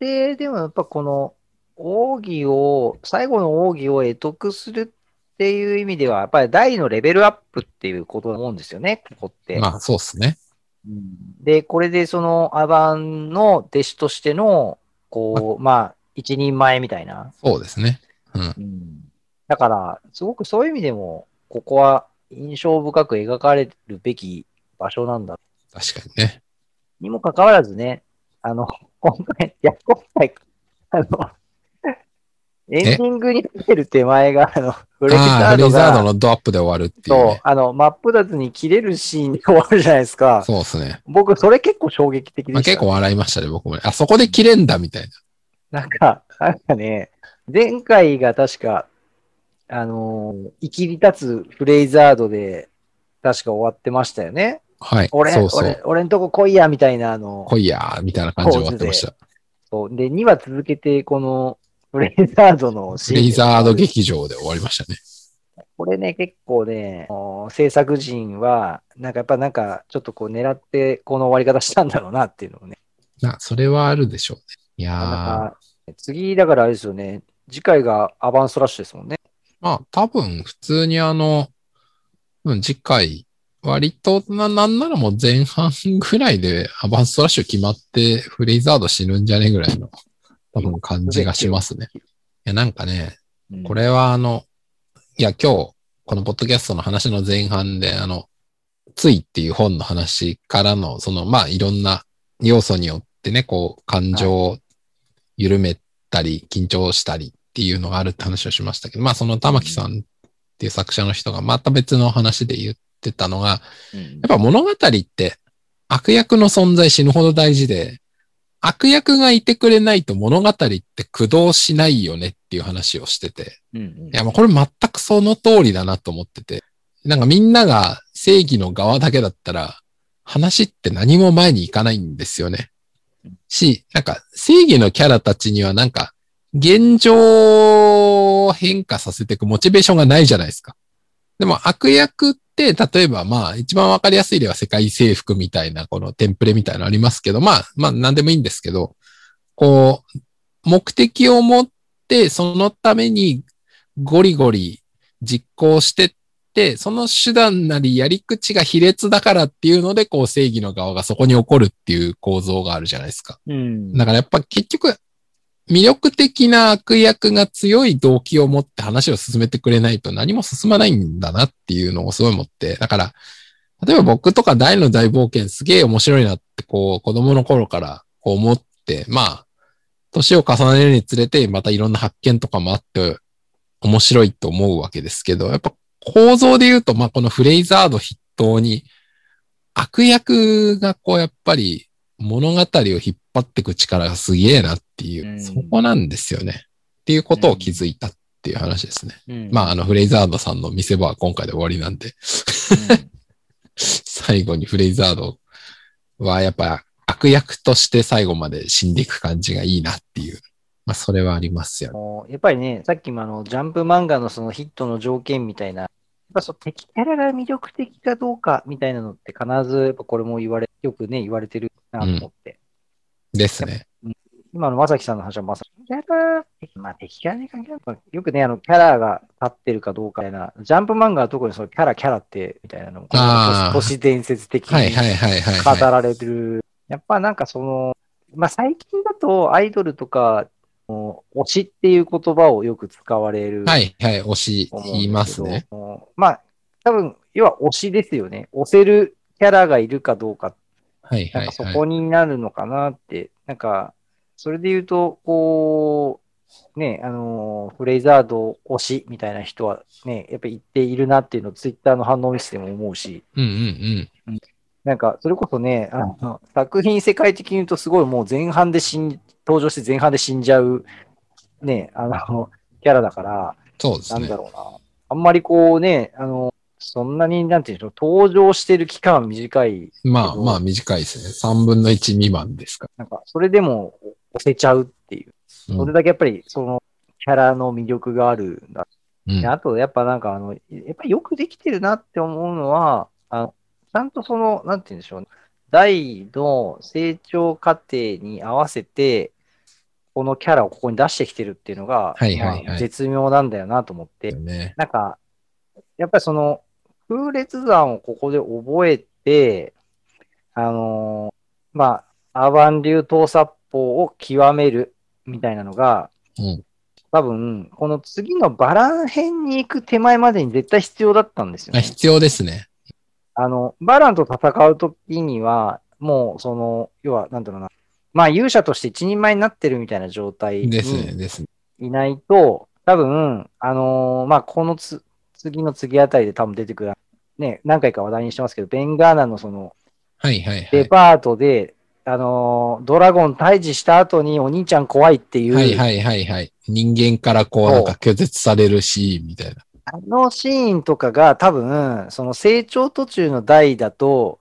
で、でもやっぱこの奥義を、最後の奥義を得得するっていう意味では、やっぱり大のレベルアップっていうことだと思うんですよね、ここって。まあそうですね。うんで、これでそのアバンの弟子としての、こう、まあ、一人前みたいな。そうですね。うん。うんだから、すごくそういう意味でも、ここは印象深く描かれるべき場所なんだ。確かにね。にもかかわらずね、あの、今回、いや、今回、あの、エンディングに出る手前が、あの、フレイザああ、ードザードが、のドアップで終わるっていう、そうね。、あの、真っ二つに切れるシーンで終わるじゃないですか。そうですね。僕、それ結構衝撃的でまあ、した。結構笑いましたね、僕もね。あ、そこで切れんだ、みたいな。なんか、(laughs) なんかね、前回が確か、あのー、生きり立つフレイザードで、確か終わってましたよね。はい。俺、そうそう。俺、俺んとこ来いや、みたいな、あの、来いやー、みたいな感じで終わってました。そう。で、2話続けて、この、フレイザードのフレイザード劇場で終わりましたね。これね、結構ね、制作陣は、なんかやっぱなんか、ちょっとこう狙って、この終わり方したんだろうなっていうのをね。まあ、それはあるでしょうね。いやー。な次、だからあれですよね、次回がアバンストラッシュですもんね。まあ、多分、普通にあの、うん、次回、割とな、なんならもう前半ぐらいでアバンストラッシュ決まって、フレイザード死ぬんじゃねぐらいの、多分感じがしますね。いや、なんかね、うんこれはあの、いや、今日、このポッドキャストの話の前半で、あの、ついっていう本の話からの、その、まあ、いろんな要素によってね、こう、感情を緩めたり、緊張したりっていうのがあるって話をしましたけど、まあ、その玉木さんっていう作者の人がまた別の話で言ってたのが、うんやっぱ物語って悪役の存在死ぬほど大事で、悪役がいてくれないと物語って駆動しないよねっていう話をしてて、うんうんいや、もうこれ全くその通りだなと思ってて。なんかみんなが正義の側だけだったら、話って何も前に行かないんですよね。し、なんか正義のキャラたちにはなんか、現状を変化させていくモチベーションがないじゃないですか。でも悪役って、例えばまあ一番わかりやすい例は世界征服みたいなこのテンプレみたいなのありますけど、まあまあ何でもいいんですけど、こう、目的を持ってそのためにゴリゴリ実行してって、その手段なりやり口が卑劣だからっていうので、こう正義の側がそこに起こるっていう構造があるじゃないですか。うんだからやっぱ結局、魅力的な悪役が強い動機を持って話を進めてくれないと何も進まないんだなっていうのをすごい思って。だから、例えば僕とか大の大冒険すげえ面白いなってこう子供の頃からこう思って、まあ、年を重ねるにつれてまたいろんな発見とかもあって面白いと思うわけですけど、やっぱ構造で言うと、まあこのフレイザード筆頭に悪役がこうやっぱり物語を引っ張っていく力がすげえなっていう、うんそこなんですよね。っていうことを気づいたっていう話ですね。うんまああのフレイザードさんの見せ場は今回で終わりなんで、(laughs) 最後にフレイザードはやっぱ悪役として最後まで死んでいく感じがいいなっていう。まあそれはありますよね。やっぱりね、さっきもあの、ジャンプ漫画のそのヒットの条件みたいな、やっぱそう敵キャラが魅力的かどうかみたいなのって必ず、やっぱこれも言われ、よくね、言われてるなと思って。ですね。今のまさきさんの話はまさに、キャラ、まあ敵キャラに関係ない。よくね、あの、キャラが立ってるかどうかみたいな、ジャンプ漫画は特にそのキャラ、キャラって、みたいなのも、都市伝説的に。語られてる。やっぱなんかその、まあ最近だとアイドルとか、推しっていう言葉をよく使われる。はいはい、推し言いますね。。まあ、多分、要は推しですよね。推せるキャラがいるかどうか、はいなんはいはい。かそこになるのかなって、なんか、それで言うと、こう、ね、あのーフレイザード推しみたいな人はね、やっぱり言っているなっていうのをツイッターの反応を見せても思うし、うんうんうん。なんか、それこそね、あの作品世界的に言うとすごいもう前半で死ん、登場して前半で死んじゃう、ね、あの、キャラだから、そうですねなんだ。ろうな。あんまりこうね、あの、そんなに、なんていうんでしょう、登場してる期間は短い。まあまあ短いですね。3分の1未満ですかなんか、それでも押せちゃうっていう。ら。それだけやっぱり、その、キャラの魅力があるんだ。うんであと、やっぱなんか、あの、やっぱりよくできてるなって思うのは、あの、ちゃんとその、なんて言うんでしょう、大の成長過程に合わせて、このキャラをここに出してきてるっていうのが、はいはいはいまあ絶妙なんだよなと思って、ね。なんか、やっぱりその、風列山をここで覚えて、あのーまあ、アーバン流闘殺法を極めるみたいなのが、うん多分、この次のバラン編に行く手前までに絶対必要だったんですよ、ね。あ必要ですね。あの、バランと戦うときには、もう、その、要は、なんだろうな、まあ、勇者として一人前になってるみたいな状態にですね、ですね。いないと、多分、あのーまあ、このつ次の次あたりで多分出てくる、ね、何回か話題にしてますけど、ベンガーナのその、はいはいはい。デパートで、あのードラゴン退治した後にお兄ちゃん怖いっていう、はいはいはいはい。人間からこうなんか拒絶されるシーンみたいな。あのシーンとかが多分、その成長途中の代だと、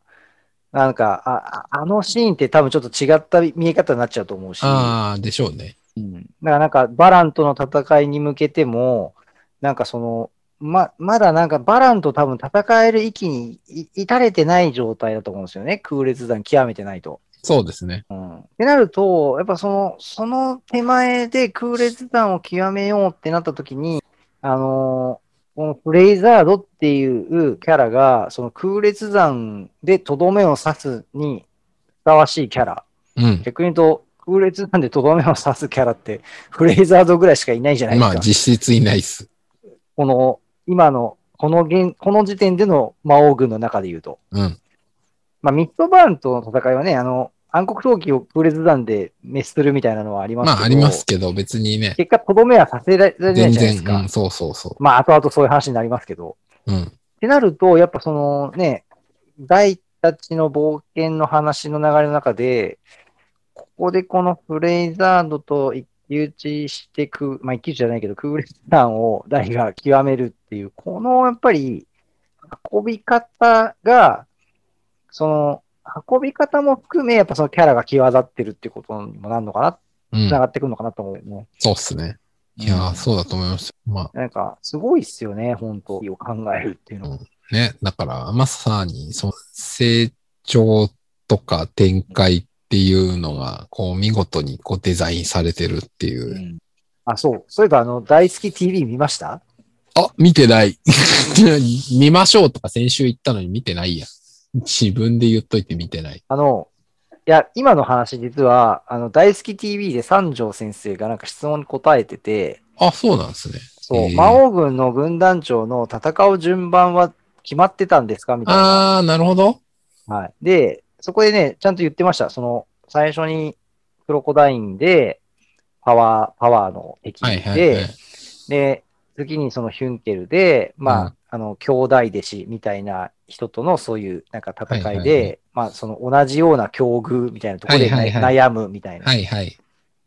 なんか、あああのシーンって多分ちょっと違った見え方になっちゃうと思うし、ああ、でしょうね。うんだからなんかバランとの戦いに向けても、なんかその、ま、まだなんかバランと多分戦える域にい至れてない状態だと思うんですよね。空列弾極めてないと。そうですね。うん。ってなると、やっぱその、その手前で空列弾を極めようってなった時に、あのーこのフレイザードっていうキャラが、その空列弾でとどめを刺すにふさわしいキャラ。うん。逆に言うと、空列弾でとどめを刺すキャラって、(laughs) フレイザードぐらいしかいないじゃないですか。まあ実質いないっす。この、今の、この現、この時点での魔王軍の中で言うと。うん。まあ、ミッドバーンとの戦いはね、あの、暗黒闘技を空列弾で滅するみたいなのはありますけど、まあありますけど、別にね、結果、とどめはさせられないじゃな全いです然、か。うん、そうそうそまあ、後々そういう話になりますけど。う。うん。ってなると、やっぱそのね、大たちの冒険の話の流れの中で、ここでこのフレイザードと一騎打ちしていく、まあ一騎打ちじゃないけど、クールスタンを大が極めるっていう、このやっぱり運び方が、その、運び方も含め、やっぱそのキャラが際立ってるってことにもなるのかな、うんつな。がってくるのかなと思うよね。そうっすね。いやー、そうだと思います。まなんか、すごいっすよね、本当を考えるっていうのは。あね、だから、まさに、その成長とか展開っていうのが、こう見事にこうデザインされてるっていう。あ、そう。そういえば、あの、大好き TV 見ました？あ、見てない。(laughs) 見ましょうとか先週言ったのに見てないや。自分で言っといて見てない。あの、いや、今の話、実は、あの、大好き TV で三条先生がなんか質問に答えてて、あ、そうなんですね。そう、魔王軍の軍団長の戦う順番は決まってたんですか？みたいな。あー、なるほど。はい。で、そこでね、ちゃんと言ってました。その、最初にクロコダインで、パワー、パワーの敵で、はいはいはい。で、次にそのヒュンケルで、まあ、うんあの、兄弟弟子みたいな人とのそういうなんか戦いで、まあ、その同じような境遇みたいなところで、悩むみたいな。はいはい。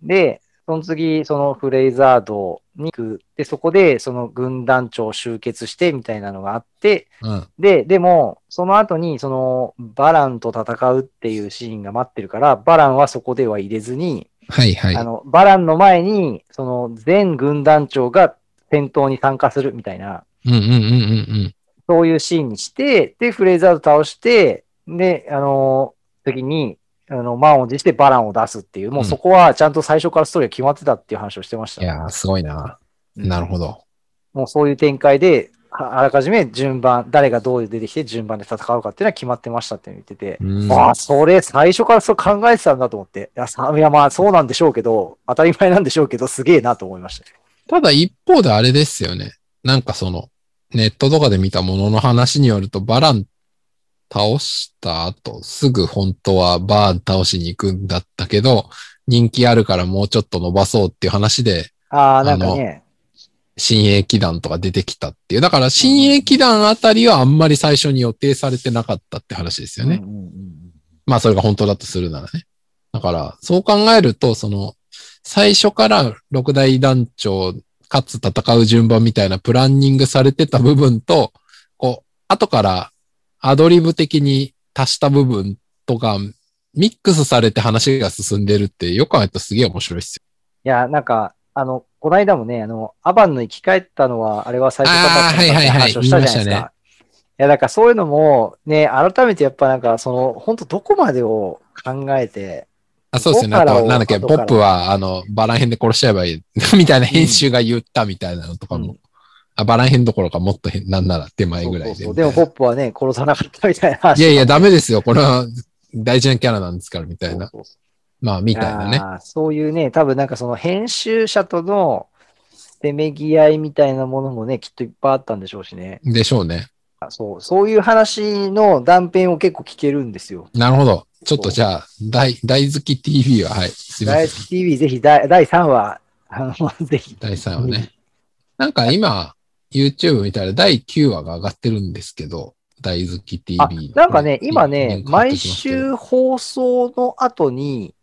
で、その次、そのフレイザードに行く。で、そこでその軍団長集結してみたいなのがあって、うん。で、でも、その後に、その、バランと戦うっていうシーンが待ってるから、バランはそこでは入れずに、はいはい。あの、バランの前に、その、全軍団長が戦闘に参加するみたいな、うんうんうんうんうん。そういうシーンにして、で、フレイザード倒して、で、あの時に、あの、満を持してバランを出すっていう、もうそこはちゃんと最初からストーリーが決まってたっていう話をしてました。いやー、すごいな。うんなるほど。もうそういう展開で、はあらかじめ順番、誰がどう出てきて順番で戦うかっていうのは決まってましたって言ってて、うんああ、それ最初からそう考えてたんだと思って。いや、さいやまあそうなんでしょうけど、当たり前なんでしょうけど、すげえなと思いました。ただ一方であれですよね。なんかその、ネットとかで見たものの話によると、バラン倒した後、すぐ本当はバーン倒しに行くんだったけど、人気あるからもうちょっと伸ばそうっていう話で、ああ、なんかね、新鋭騎団とか出てきたっていう。だから新鋭騎団あたりはあんまり最初に予定されてなかったって話ですよね。うんうんうんまあそれが本当だとするならね。だから、そう考えると、その、最初から六大団長かつ戦う順番みたいなプランニングされてた部分と、こう、後からアドリブ的に足した部分とか、ミックスされて話が進んでるって、よく考えるとすげえ面白いっすよ。いや、なんか、あの、この間もね、あの、アバンの生き返ったのは、あれは最初かったってあーはいはいはい話をしたじゃないです言いましたか。いや、だからそういうのも、ね、改めてやっぱなんか、その、本当どこまでを考えて、あ、そうですよね。あと、後からをなんだっけ、ポップは、あの、バラン編で殺しちゃえばいい、(laughs) みたいな編集が言ったみたいなのとかも。うんあ、バラン編どころかもっと変、なんなら手前ぐらいでそうそうそうでも。ポップはね、殺さなかったみたいな話。いやいや、ダメですよ。これは大事なキャラなんですから、みたいな。そうそうそうまあ、みたいなね。そういうね、多分なんかその編集者とのせめぎ合いみたいなものもね、きっといっぱいあったんでしょうしね。でしょうね。そう、そういう話の断片を結構聞けるんですよ。なるほど。ちょっとじゃあ、大、大好き TV は、はい。すいません。大好き TV ぜひ第第3話、あの、ぜひ。第3話ね。なんか今、YouTube 見たら第9話が上がってるんですけど、大好き TV あ、なんかね、今リね毎週放送の後に、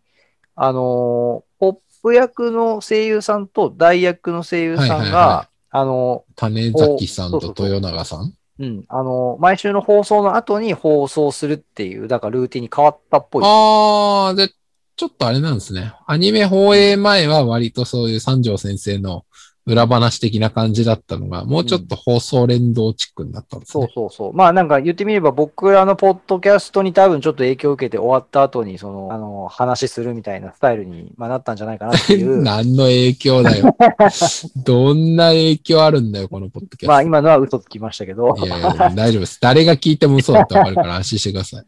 あのーポップ役の声優さんと大役の声優さんが、はいはいはあの種崎さんと豊永さん？うん、あの、毎週の放送の後に放送するっていう、だからルーティンに変わったっぽい。あー、で、ちょっとあれなんですね。アニメ放映前は割とそういう三条先生の裏話的な感じだったのが、もうちょっと放送連動チックになったんですそうね。そうそう。まあなんか言ってみれば僕らのポッドキャストに多分ちょっと影響を受けて終わった後にその、あの、話するみたいなスタイルに、まあ、なったんじゃないかなっていう。何の影響だよ。(laughs) どんな影響あるんだよ、このポッドキャスト。まあ今のは嘘つきましたけど。いやいや、大丈夫です。誰が聞いても嘘だってわかるから (laughs) 安心してください。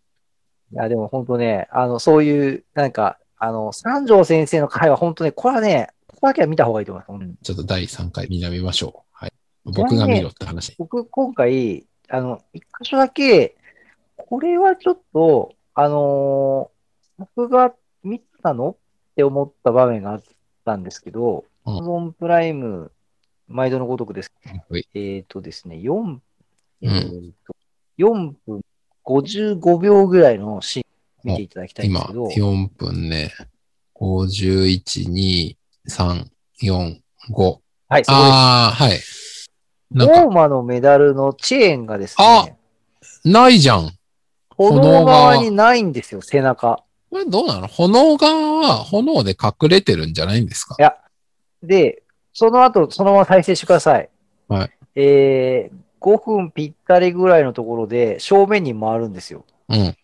いや、でも本当ね、あの、そういう、なんか、あの、三条先生の回は本当ね、これはね、ここだけは見た方がいいと思います。うんちょっと第3回見ましょう。はい。僕が見ろって話。僕、今回、あの、一箇所だけ、これはちょっと、あのー僕が見たのって思った場面があったんですけど、うん Amazon プライム、毎度のごとくです。はいえっ、とですね、4、えうんーと4分55秒ぐらいのシーン見ていただきたいんです今、けど、4分ね、51、2、3、4、5。はい、そこああ、はい。です。なんか、ローマのメダルのチェーンがですあね、ないじゃん。炎側にないんですよ、背中。これどうなの？炎側は炎で隠れてるんじゃないんですか？いや、で、その後、そのまま再生してください。はい。えー、5分ぴったりぐらいのところで正面に回るんですよ。うん。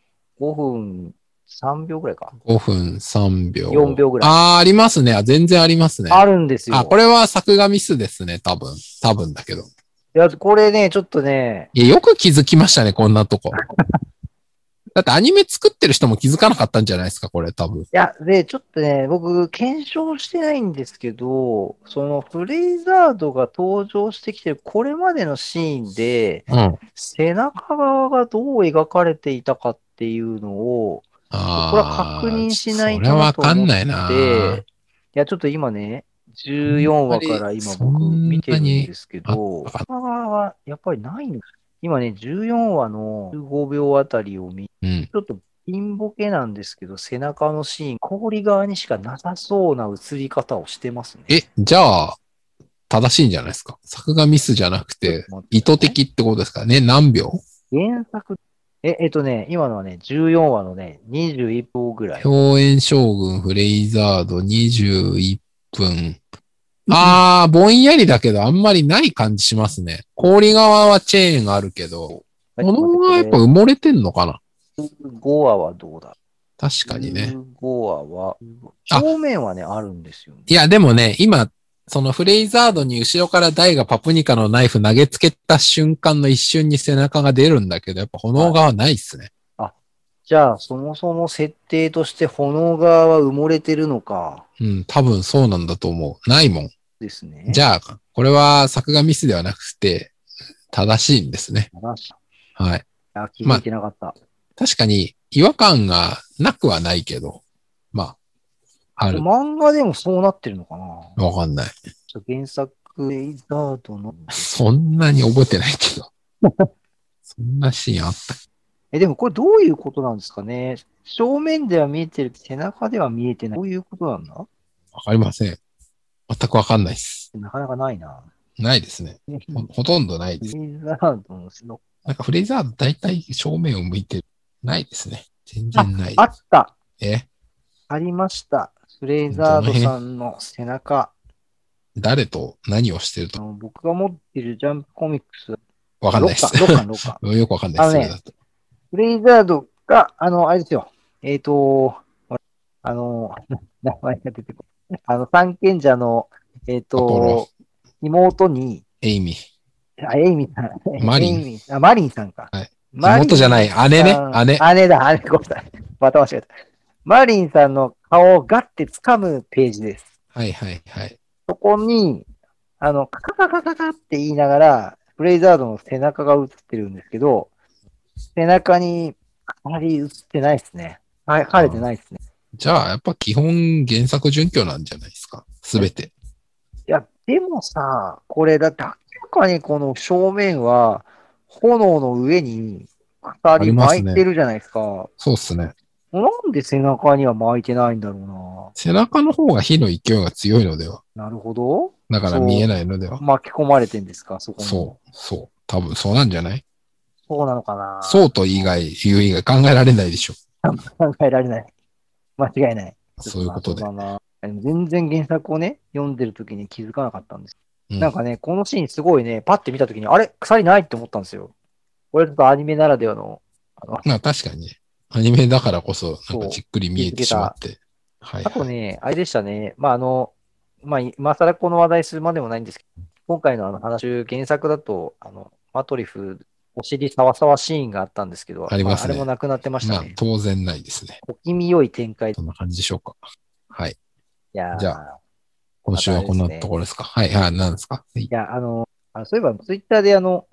5分3秒ぐらいか。5分3秒。4秒ぐらいああ、ありますね。あ全然ありますね。あるんですよ。あ、これは作画ミスですね。多分。多分だけど。いや、これね、ちょっとね、いや、よく気づきましたね、こんなとこ。(laughs) だってアニメ作ってる人も気づかなかったんじゃないですか、これ多分。いや、で、ちょっとね、僕、検証してないんですけど、そのフレイザードが登場してきてるこれまでのシーンで、うん。背中側がどう描かれていたかっていうのを。これは確認しないとそれはわかんないな。で、いや、ちょっと今ね、14話から今僕見てるんですけど、はやっぱりないの。今ね、14話の15秒あたりを見、うん。ちょっとピンボケなんですけど、背中のシーン、氷側にしかなさそうな映り方をしてますね。え、じゃあ、正しいんじゃないですか？作画ミスじゃなくて、意図的ってことですか？ね何秒？原作、え、えっとね、今のはね、14話のね、21分ぐらい。表演将軍フレイザード21分。あー、ぼんやりだけどあんまりない感じしますね。氷側はチェーンあるけど、このままやっぱ埋もれてんのかな？5話はどうだ？確かにね。15話は、あ正面はね、あるんですよね。いや、でもね、今、そのフレイザードに後ろからダイがパプニカのナイフ投げつけた瞬間の一瞬に背中が出るんだけど、やっぱ炎側はないっすね。じゃあ、そもそも設定として炎側は埋もれてるのか。うん、多分そうなんだと思う。ないもん。ですね。じゃあ、これは作画ミスではなくて、正しいんですね。話しはい。あ、気づいてなかった。確かに違和感がなくはないけど、ま漫画でもそうなってるのかな？わかんない。原作、レイザードの。そんなに覚えてないけど。(laughs) そんなシーンあったっえ、でもこれどういうことなんですかね？正面では見えてる、背中では見えてない。どういうことなんだ？けわかりません。全くわかんないです。なかなかないな。ないですね。ほほとんどないです。レイザードのスノなんかフレイザード大体正面を向いてる。ないですね。全然ない。あったえ？ありました。フレイザードさんの背中。誰と何をしてると？僕が持ってるジャンプコミックス、わかんないです。6巻、6巻、6巻。(laughs) よくわかんないです。あのねそれだとフレイザードが、あの、あれですよ。えっ、と、あの、(laughs) 名前が出てこない。あの、三賢者の、えっ、アポロと、妹に、エイミ。あ、エイミさん。マリンエイミあ、マリンさんか。はいマリン妹じゃない姉ね姉姉だ、姉、ごめんなさい。(laughs) また間違えた。マリンさんの顔をガッて掴むページです。はいはいはい。そこに、あの、カカカカカカって言いながら、フレイザードの背中が映ってるんですけど、背中にあまり映ってないですね。はい、晴れてないですね。じゃあ、やっぱ基本原作準拠なんじゃないですか？すべて。いや、でもさ、これだって明らかにこの正面は、炎の上に二人巻いてるじゃないですか。そうっすね。なんで背中には巻いてないんだろ背中の方が火の勢いが強いのでは。うな。なるほど。だから見えないのでは。巻き込まれてんですか、そこに。そう、そう。多分そうなんじゃない？そうなのかな。そうと以外、言う以外考えられないでしょ。考えられない。間違いない。そういうことで全然原作をね、読んでる時に気づかなかったんです。うんなんかね、このシーンすごいね、パッて見た時に、あれ？鎖ないって思ったんですよ。これちょっとアニメならではの、あの、まあ確かにね。アニメだからこそ、なんかじっくり見えてしまって。はい、あとね、あれでしたね、まああの、まあ今更この話題するまでもないんですけど、今回のあの話、原作だと、あの、マトリフ、お尻サワサワシーンがあったんですけど、ありますねあれもなくなってましまあたね。当然ないですね。小気味良い展開。いそんな感じでしょうか。はい。やーじゃ今週はこんなところですか。はい、はい、何ですか？はいいや、あの、あそういえば、ツイッターであの、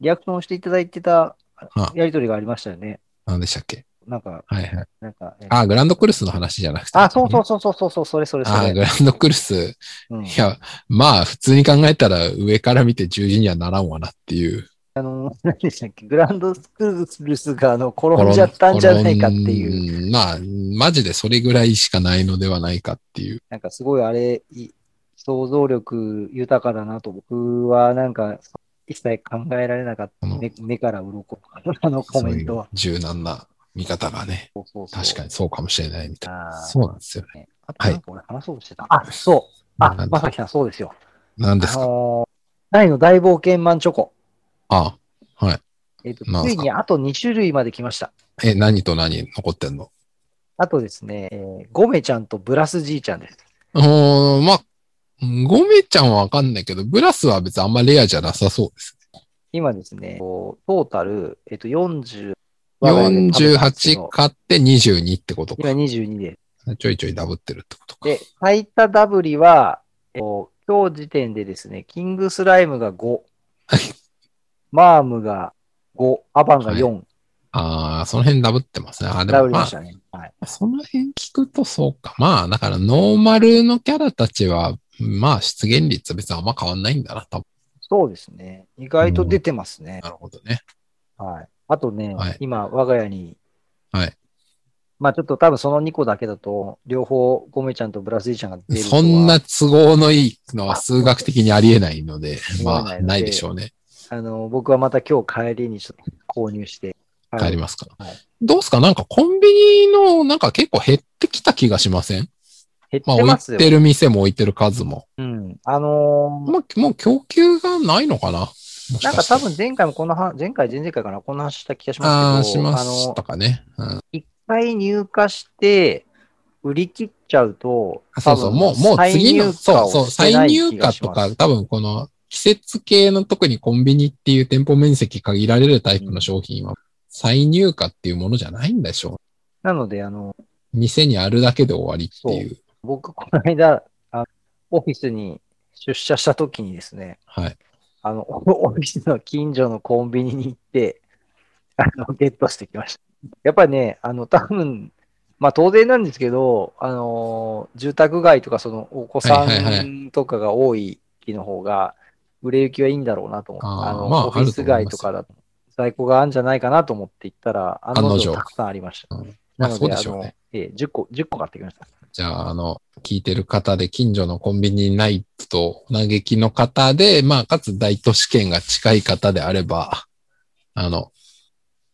リアクションしていただいてたあやりとりがありましたよね。何でしたっけ？なんか、はいはい。なんか、えあ、グランドクルスの話じゃなくて。あ、そうそうそうそうそうそう、それそれそあ、れ。グランドクルス。うんいや、まあ、普通に考えたら上から見て十字にはならんわなっていう。あの、(laughs) 何でしたっけ、グランドスクルスがあの転んじゃったんじゃないかっていう、う。まあ、マジでそれぐらいしかないのではないかっていう。なんかすごいあれ、い想像力豊かだなと、僕はなんか、一切考えられなかった。うん目目から鱗。(laughs) あのコメントは。柔軟な見方がね、そうそうそう確かにそうかもしれないみたいな。あーそうなんですよね。ねあとなんか俺話そうとしてた。あ、そう。あまさきさん、そうですよ。何ですか、あのー大の大冒険マンチョコ。あはい。えっ、と、なんすか？ついにあと2種類まで来ました。え、何と何残ってんの？あとですね、えーゴメちゃんとブラスじいちゃんです。うーん、まあ、ゴメちゃんはわかんないけど、ブラスは別にあんまレアじゃなさそうです。今ですね、こうトータル、えっ、と、40、我が家で食べたんですけ48ど買って22ってことか今。22です。ちょいちょいダブってるってことか。で、炊いたダブリは、えっと今日時点でですね、キングスライムが5、マームが5、アバンが4、ああ、その辺ダブってますね。あ、でもまあダブりまし、たね。はい。その辺聞くとそうか。まあ、だからノーマルのキャラたちは、まあ出現率は別にあんま変わんないんだな、多分。そうですね。意外と出てますね。なるほどね。はい。あとね、はい今、我が家に、はい。まあちょっと多分その2個だけだと、両方ゴメちゃんとブラスイちゃんが出るそんな都合のいいのは数学的にありえないので、まあ、ないのでしょうね。あの、僕はまた今日帰りにちょっと購入して。帰りますから。はいどうすか？なんかコンビニの、なんか結構減ってきた気がしません？減っまあ、てますよ。置いてる店も置いてる数も。うん。あのーまあ、もう供給がないのかな？もしなんか多分前回もこの話、前回、前々回かな、こんな話した気がしああ、ますけど、しまあのしたかね。うん。一回入荷して、売り切っちゃうと、あそうそう、多分もう、もう次の、そうそう、再入荷とか、多分この季節系の特にコンビニっていう店舗面積限られるタイプの商品は、再入荷っていうものじゃないんでしょなので、あの、う。店にあるだけで終わりっていう。僕、この間、あオフィスに出社した時にですね、はい。あの、(laughs) オフィスの近所のコンビニに行って、あの、ゲットしてきました。やっぱりね、あの、多分、まあ当然なんですけど、あのー住宅街とかそのお子さはいはいはんとかが多い木の方が、売れ行きはいいんだろうなと思って、あの、まあオフィス街とかだと在庫があるんじゃないかなと思って行ったら、案の案の定定たくさんありました。うんまあそうでしょうね。、ええ10個、10個買ってきました。じゃあ、あの、聞いてる方で近所のコンビニないと嘆きの方で、まあ、かつ大都市圏が近い方であれば、あの、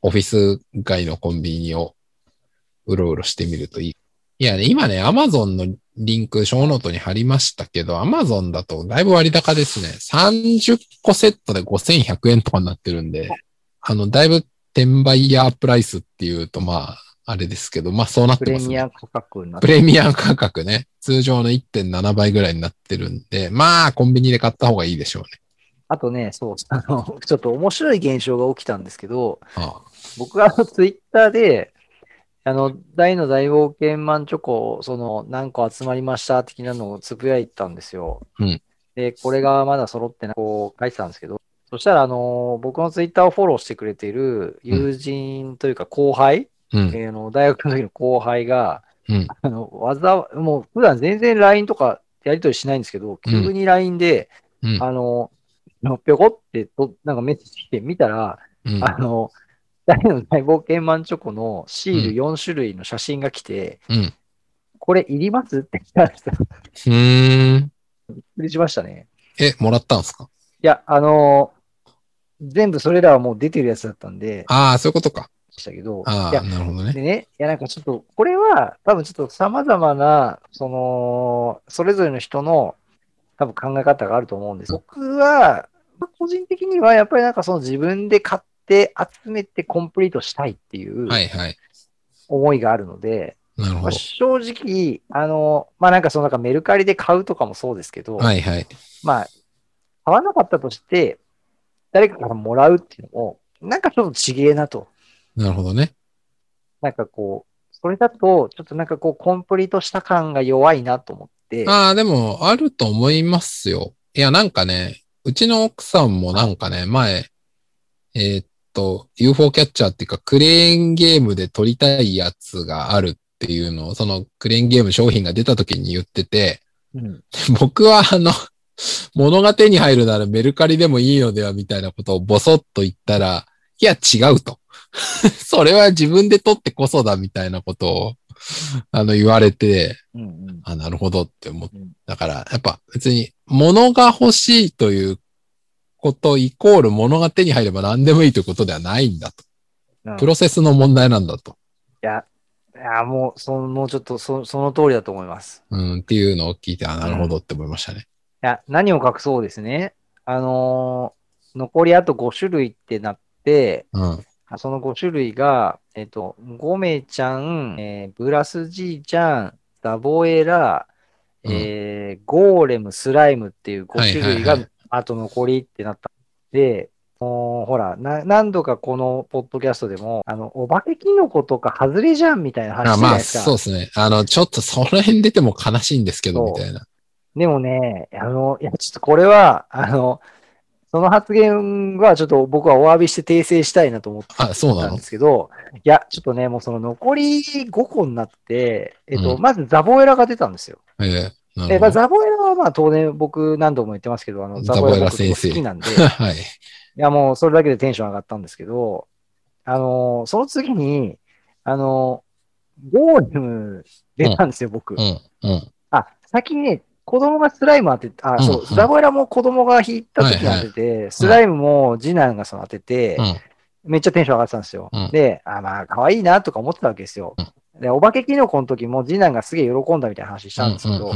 オフィス街のコンビニをうろうろしてみるといい。いやね、今ね、アマゾンのリンク、ショーノートに貼りましたけど、アマゾンだとだいぶ割高ですね。30個セットで5100円とかになってるんで、あの、だいぶ転売ヤープライスっていうと、まあ、あれですけど、まあそうなっプてますね。レミア価格になってプレミア価格ね。通常の1.7倍ぐらいになってるんで、まあ、コンビニで買った方がいいでしょうね。あとね、そう、あの、(laughs) ちょっと面白い現象が起きたんですけど、あ僕があのツイッターで、あの、大の大冒険マンチョコ、その、何個集まりました的なのをつぶやいたんですよ。うんで、これがまだ揃ってない、こう書いてたんですけど、そしたら、あの、僕のツイッターをフォローしてくれている友人というか後輩、うん。えーの大学の時の後輩が、うん。あの、わざ、もう普段全然 LINE とかやり取りしないんですけど、急に LINE で、うん。あの、ぴょこってと、なんかメッセージ来て見たら、うん。あの、大の大冒険マンチョコのシールうん4種類の写真が来て、うん。これいりますって来たんですよ。びっうーん。くりしましたね。え、もらったんですか？いや、あの全部それらはもう出てるやつだったんで、ああ、そういうことか。でしたけど、ああ、いや、なるほどね。でね、いや、なんかちょっと、これは多分ちょっと様々な、その、それぞれの人の多分考え方があると思うんです。僕は、個人的にはやっぱりなんかその自分で買って集めてコンプリートしたいっていうはいはい。思いがあるので、まあ、なるほど。正直、あの、まあなんかそのなんかメルカリで買うとかもそうですけど、はいはい。まあ、買わなかったとして、誰かからもらうっていうのも、なんかちょっとちげえなと。なるほどね。なんかこう、それだと、ちょっとなんかこう、コンプリートした感が弱いなと思って、ああ、でも、あると思いますよ。いや、なんかね、うちの奥さんもなんかね、前、えーっと、UFO キャッチャーっていうか、クレーンゲームで撮りたいやつがあるっていうのを、そのクレーンゲーム商品が出た時に言ってて、うん、僕はあの、(laughs) 物が手に入るならメルカリでもいいのではみたいなことをボソッと言ったら、いや違うと。(laughs) それは自分で撮ってこそだみたいなことを、あの言われて、うん、うん。あ、なるほどって思っうんだから、やっぱ別に物が欲しいということイコール物が手に入れば何でもいいということではないんだと。うんプロセスの問題なんだと。いや、いや、もう、その、もうちょっとそ、その通りだと思います。うん、っていうのを聞いて、あ、なるほどって思いましたね。いや、何を隠そうですね。あのー残りあと5種類ってなって、うん。その5種類が、えっと、ゴメちゃん、えーブラスじいちゃん、ダボエラ、うんえーゴーレム、スライムっていう5種類があと残りってなった。で、もうほらな、何度かこのポッドキャストでも、あの、お化けキノコとか外れじゃんみたいな話あまあ、じゃないですか。そうですね。あの、ちょっとその辺出ても悲しいんですけど、みたいな。でもね、あの、いや、ちょっとこれは、あの、その発言はちょっと僕はお詫びして訂正したいなと思ったんですけど、いや、ちょっとね、もうその残り5個になって、えっと、うんまずザボエラが出たんですよ。ええなえまあ。ザボエラはまあ当然僕何度も言ってますけど、あの、ザボエラ先生好きなんで、い (laughs) はい。やもうそれだけでテンション上がったんですけど、あの、その次に、あの、ゴーレム出たんですよ、僕。うん、うん。あ、先にね、子供がスライム当て、あ、うんそう、うんザボエラも子供が引いた時に当てて、スライムも次男がその当てて、うん。めっちゃテンション上がってたんですよ。うんで、あ、まあ、可愛いなとか思ってたわけですよ。で、お化けキノコの時も次男がすげえ喜んだみたいな話したんですけど、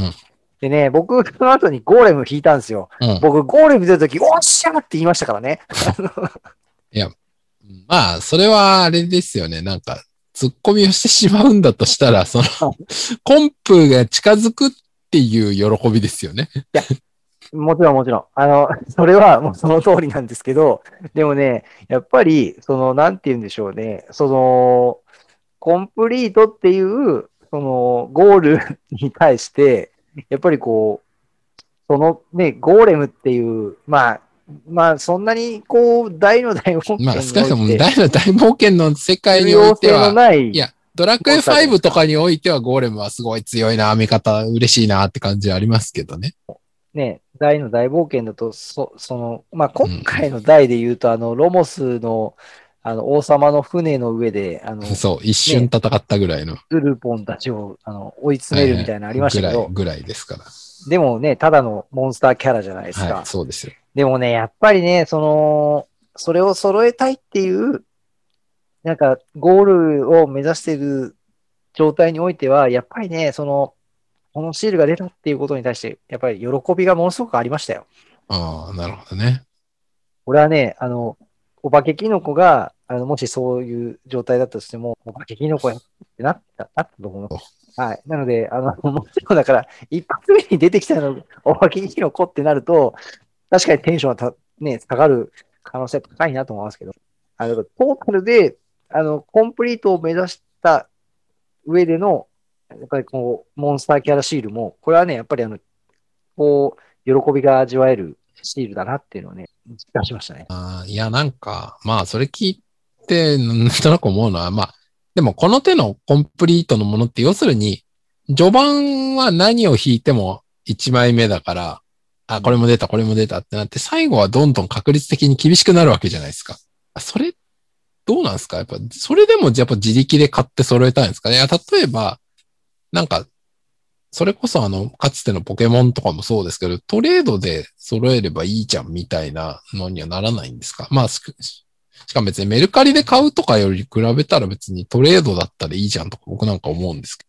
でね、僕、その後にゴーレム引いたんですよ。うん僕、ゴーレム出た時、おっしゃーって言いましたからね。(laughs) まあ、それはあれですよね。なんか、突っ込みをしてしまうんだとしたら、その、コンプが近づくっていう喜びですよね。もちろんもちろん。あの、(laughs) それはもうその通りなんですけど、でもね、やっぱり、その、なんて言うんでしょうね、その、コンプリートっていう、その、ゴールに対して、やっぱりこう、そのね、ゴーレムっていう、まあ、まあ、そんなに、こう、大の大冒険にまあ、少なくとも大の大冒険の世界重においては、いや、ドラクエ5とかにおいてはゴーレムはすごい強いな、味方嬉しいなって感じはありますけどね。ね、大の大冒険だと、そ、その、まあ、今回の大で言うと、あの、ロモスの、あの、王様の船の上で、あの、そう、一瞬戦ったぐらいの。ズルポンたちを、あの、追い詰めるみたいなのありましたけど、ぐらい、ぐらいですから。でもね、ただのモンスターキャラじゃないですか。はい、そうですよ。でもね、やっぱりね、その、それを揃えたいっていう、なんか、ゴールを目指している状態においては、やっぱりね、その、このシールが出たっていうことに対して、やっぱり喜びがものすごくありましたよ。ああ、なるほどね。俺はね、あの、お化けキノコが、あの、もしそういう状態だったとしても、お化けキノコやってなった、なったと思います。はい。なので、あの、もちろんだから、一発目に出てきたの、お化けキノコってなると、確かにテンションはた、ね、下がる可能性高いなと思いますけど、あの、トータルで、あの、コンプリートを目指した上での、やっぱりこう、モンスターキャラシールも、これはね、やっぱりあの、こう、喜びが味わえるシールだなっていうのをね、実感しましたね。あいや、なんか、まあ、それ聞いて、なんとなく思うのは、まあ、でもこの手のコンプリートのものって、要するに、序盤は何を引いても1枚目だから、あ、これも出た、これも出たってなって、最後はどんどん確率的に厳しくなるわけじゃないですか。それ、どうなんですか？やっぱ、それでもやっぱ自力で買って揃えたいんですか？ねいや、例えば、なんか、それこそあの、かつてのポケモンとかもそうですけど、トレードで揃えればいいじゃんみたいなのにはならないんですか？まあ、ししかも別にメルカリで買うとかより比べたら別にトレードだったらいいじゃんとか僕なんか思うんですけ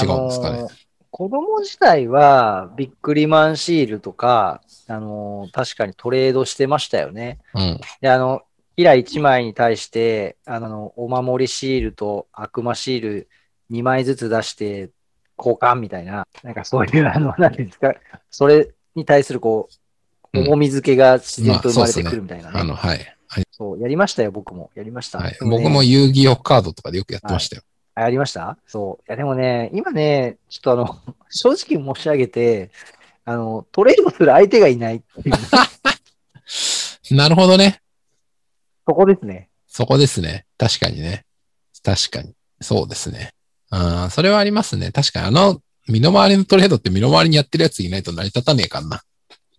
違うんですかね？あのー子供時代は、ビックリマンシールとか、あのー確かにトレードしてましたよね。ど。うん。で、あの、キラ1枚に対して、あの、お守りシールと悪魔シール2枚ずつ出して交換みたいな、なんかそういう、あの、なんていうんですか、それに対するこう、うん重み付けが自然と生まれてくまあそうっすねるみたいなね。あの、はい。はい。そう、やりましたよ、僕も。やりました。はいでね僕も遊戯王カードとかでよくやってましたよ。あやりました？そう。いや、でもね、今ね、ちょっとあの、(laughs) 正直申し上げて、あの、トレードする相手がいないっていう、(laughs) なるほどね。そこですね。そこですね。確かにね。確かに。そうですね。あそれはありますね。確かにあの、身の回りのトレードって身の回りにやってるやついないと成り立たねえかんな。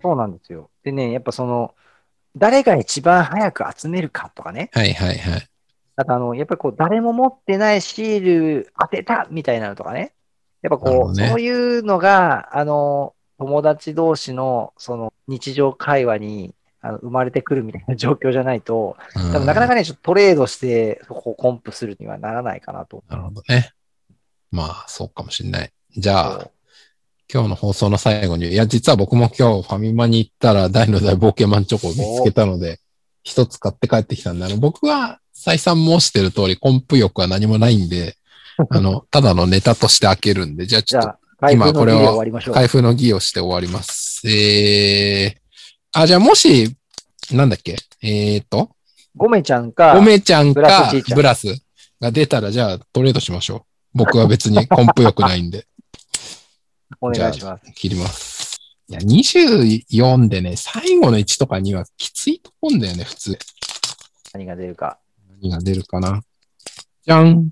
そうなんですよ。でね、やっぱその、誰が一番早く集めるかとかね。はいはいはい。あとあの、やっぱりこう、誰も持ってないシール当てたみたいなのとかね。やっぱこう、ねそういうのが、あの、友達同士の、その、日常会話に、あの生まれてくるみたいな (laughs) 状況じゃないと、うん多分なかなかね、ちょっとトレードして、そこをコンプするにはならないかなと。なるほどね。まあ、そうかもしれない。じゃあ、今日の放送の最後に、いや、実は僕も今日ファミマに行ったら大の大冒険マンチョコを見つけたので、一つ買って帰ってきたんで、あの、僕は再三申してる通り、コンプ欲は何もないんで、(laughs) あの、ただのネタとして開けるんで、じゃあちょっと今これは終わりましょう。開封の儀をして終わります。えー、あ、じゃあもし、なんだっけ？えーと、ゴメちゃんか、おめちゃんかブラスが出たら、じゃあトレードしましょう。僕は別にコンプ欲ないんで。お願いします。切ります。いや、24でね、最後の1とか2はきついと思うんだよね、普通。何が出るか。何が出るかな。じゃん。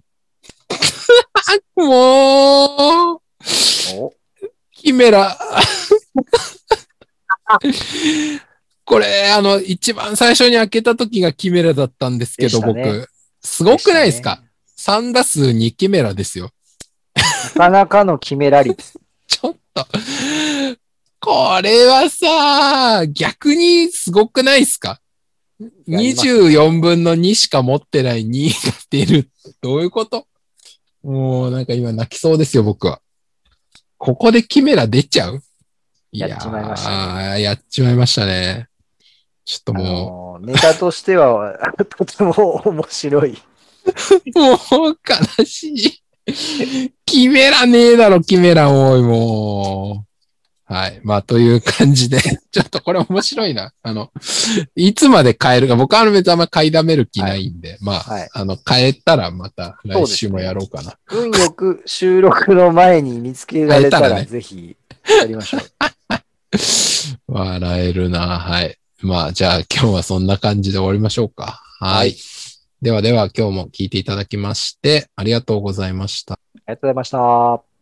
(laughs) もう、おキメラ。(laughs) これ、あの、一番最初に開けた時がキメラだったんですけど、ね僕。すごくないですか？でし ?3 打数2キメラですよ。なかなかの決めら率。(laughs) ちょっと。これはさ、逆にすごくないですか？ね ?24 分の2しか持ってない2が出る。どういうこと？もうなんか今泣きそうですよ、僕は。ここでキメラ出ちゃう？いやっちまいましたね。やっちまいましたね。ちょっとあものネタとしては、(laughs) とても面白い。もう悲しい。キメラねえだろ、キメラおい、もう。はい。まあ、という感じで、(laughs) ちょっとこれ面白いな。あの、いつまで変えるか、僕はあの別にあんま買いだめる気ないんで、まあ、はいあの、変えたらまた来週もやろうかな。運よく収録の前に見つけられたら、変えたらねぜひやりましょう。(laughs) 笑えるな。はい。まあ、じゃあ今日はそんな感じで終わりましょうか。はい。はいではでは今日も聞いていただきまして、ありがとうございました。ありがとうございました。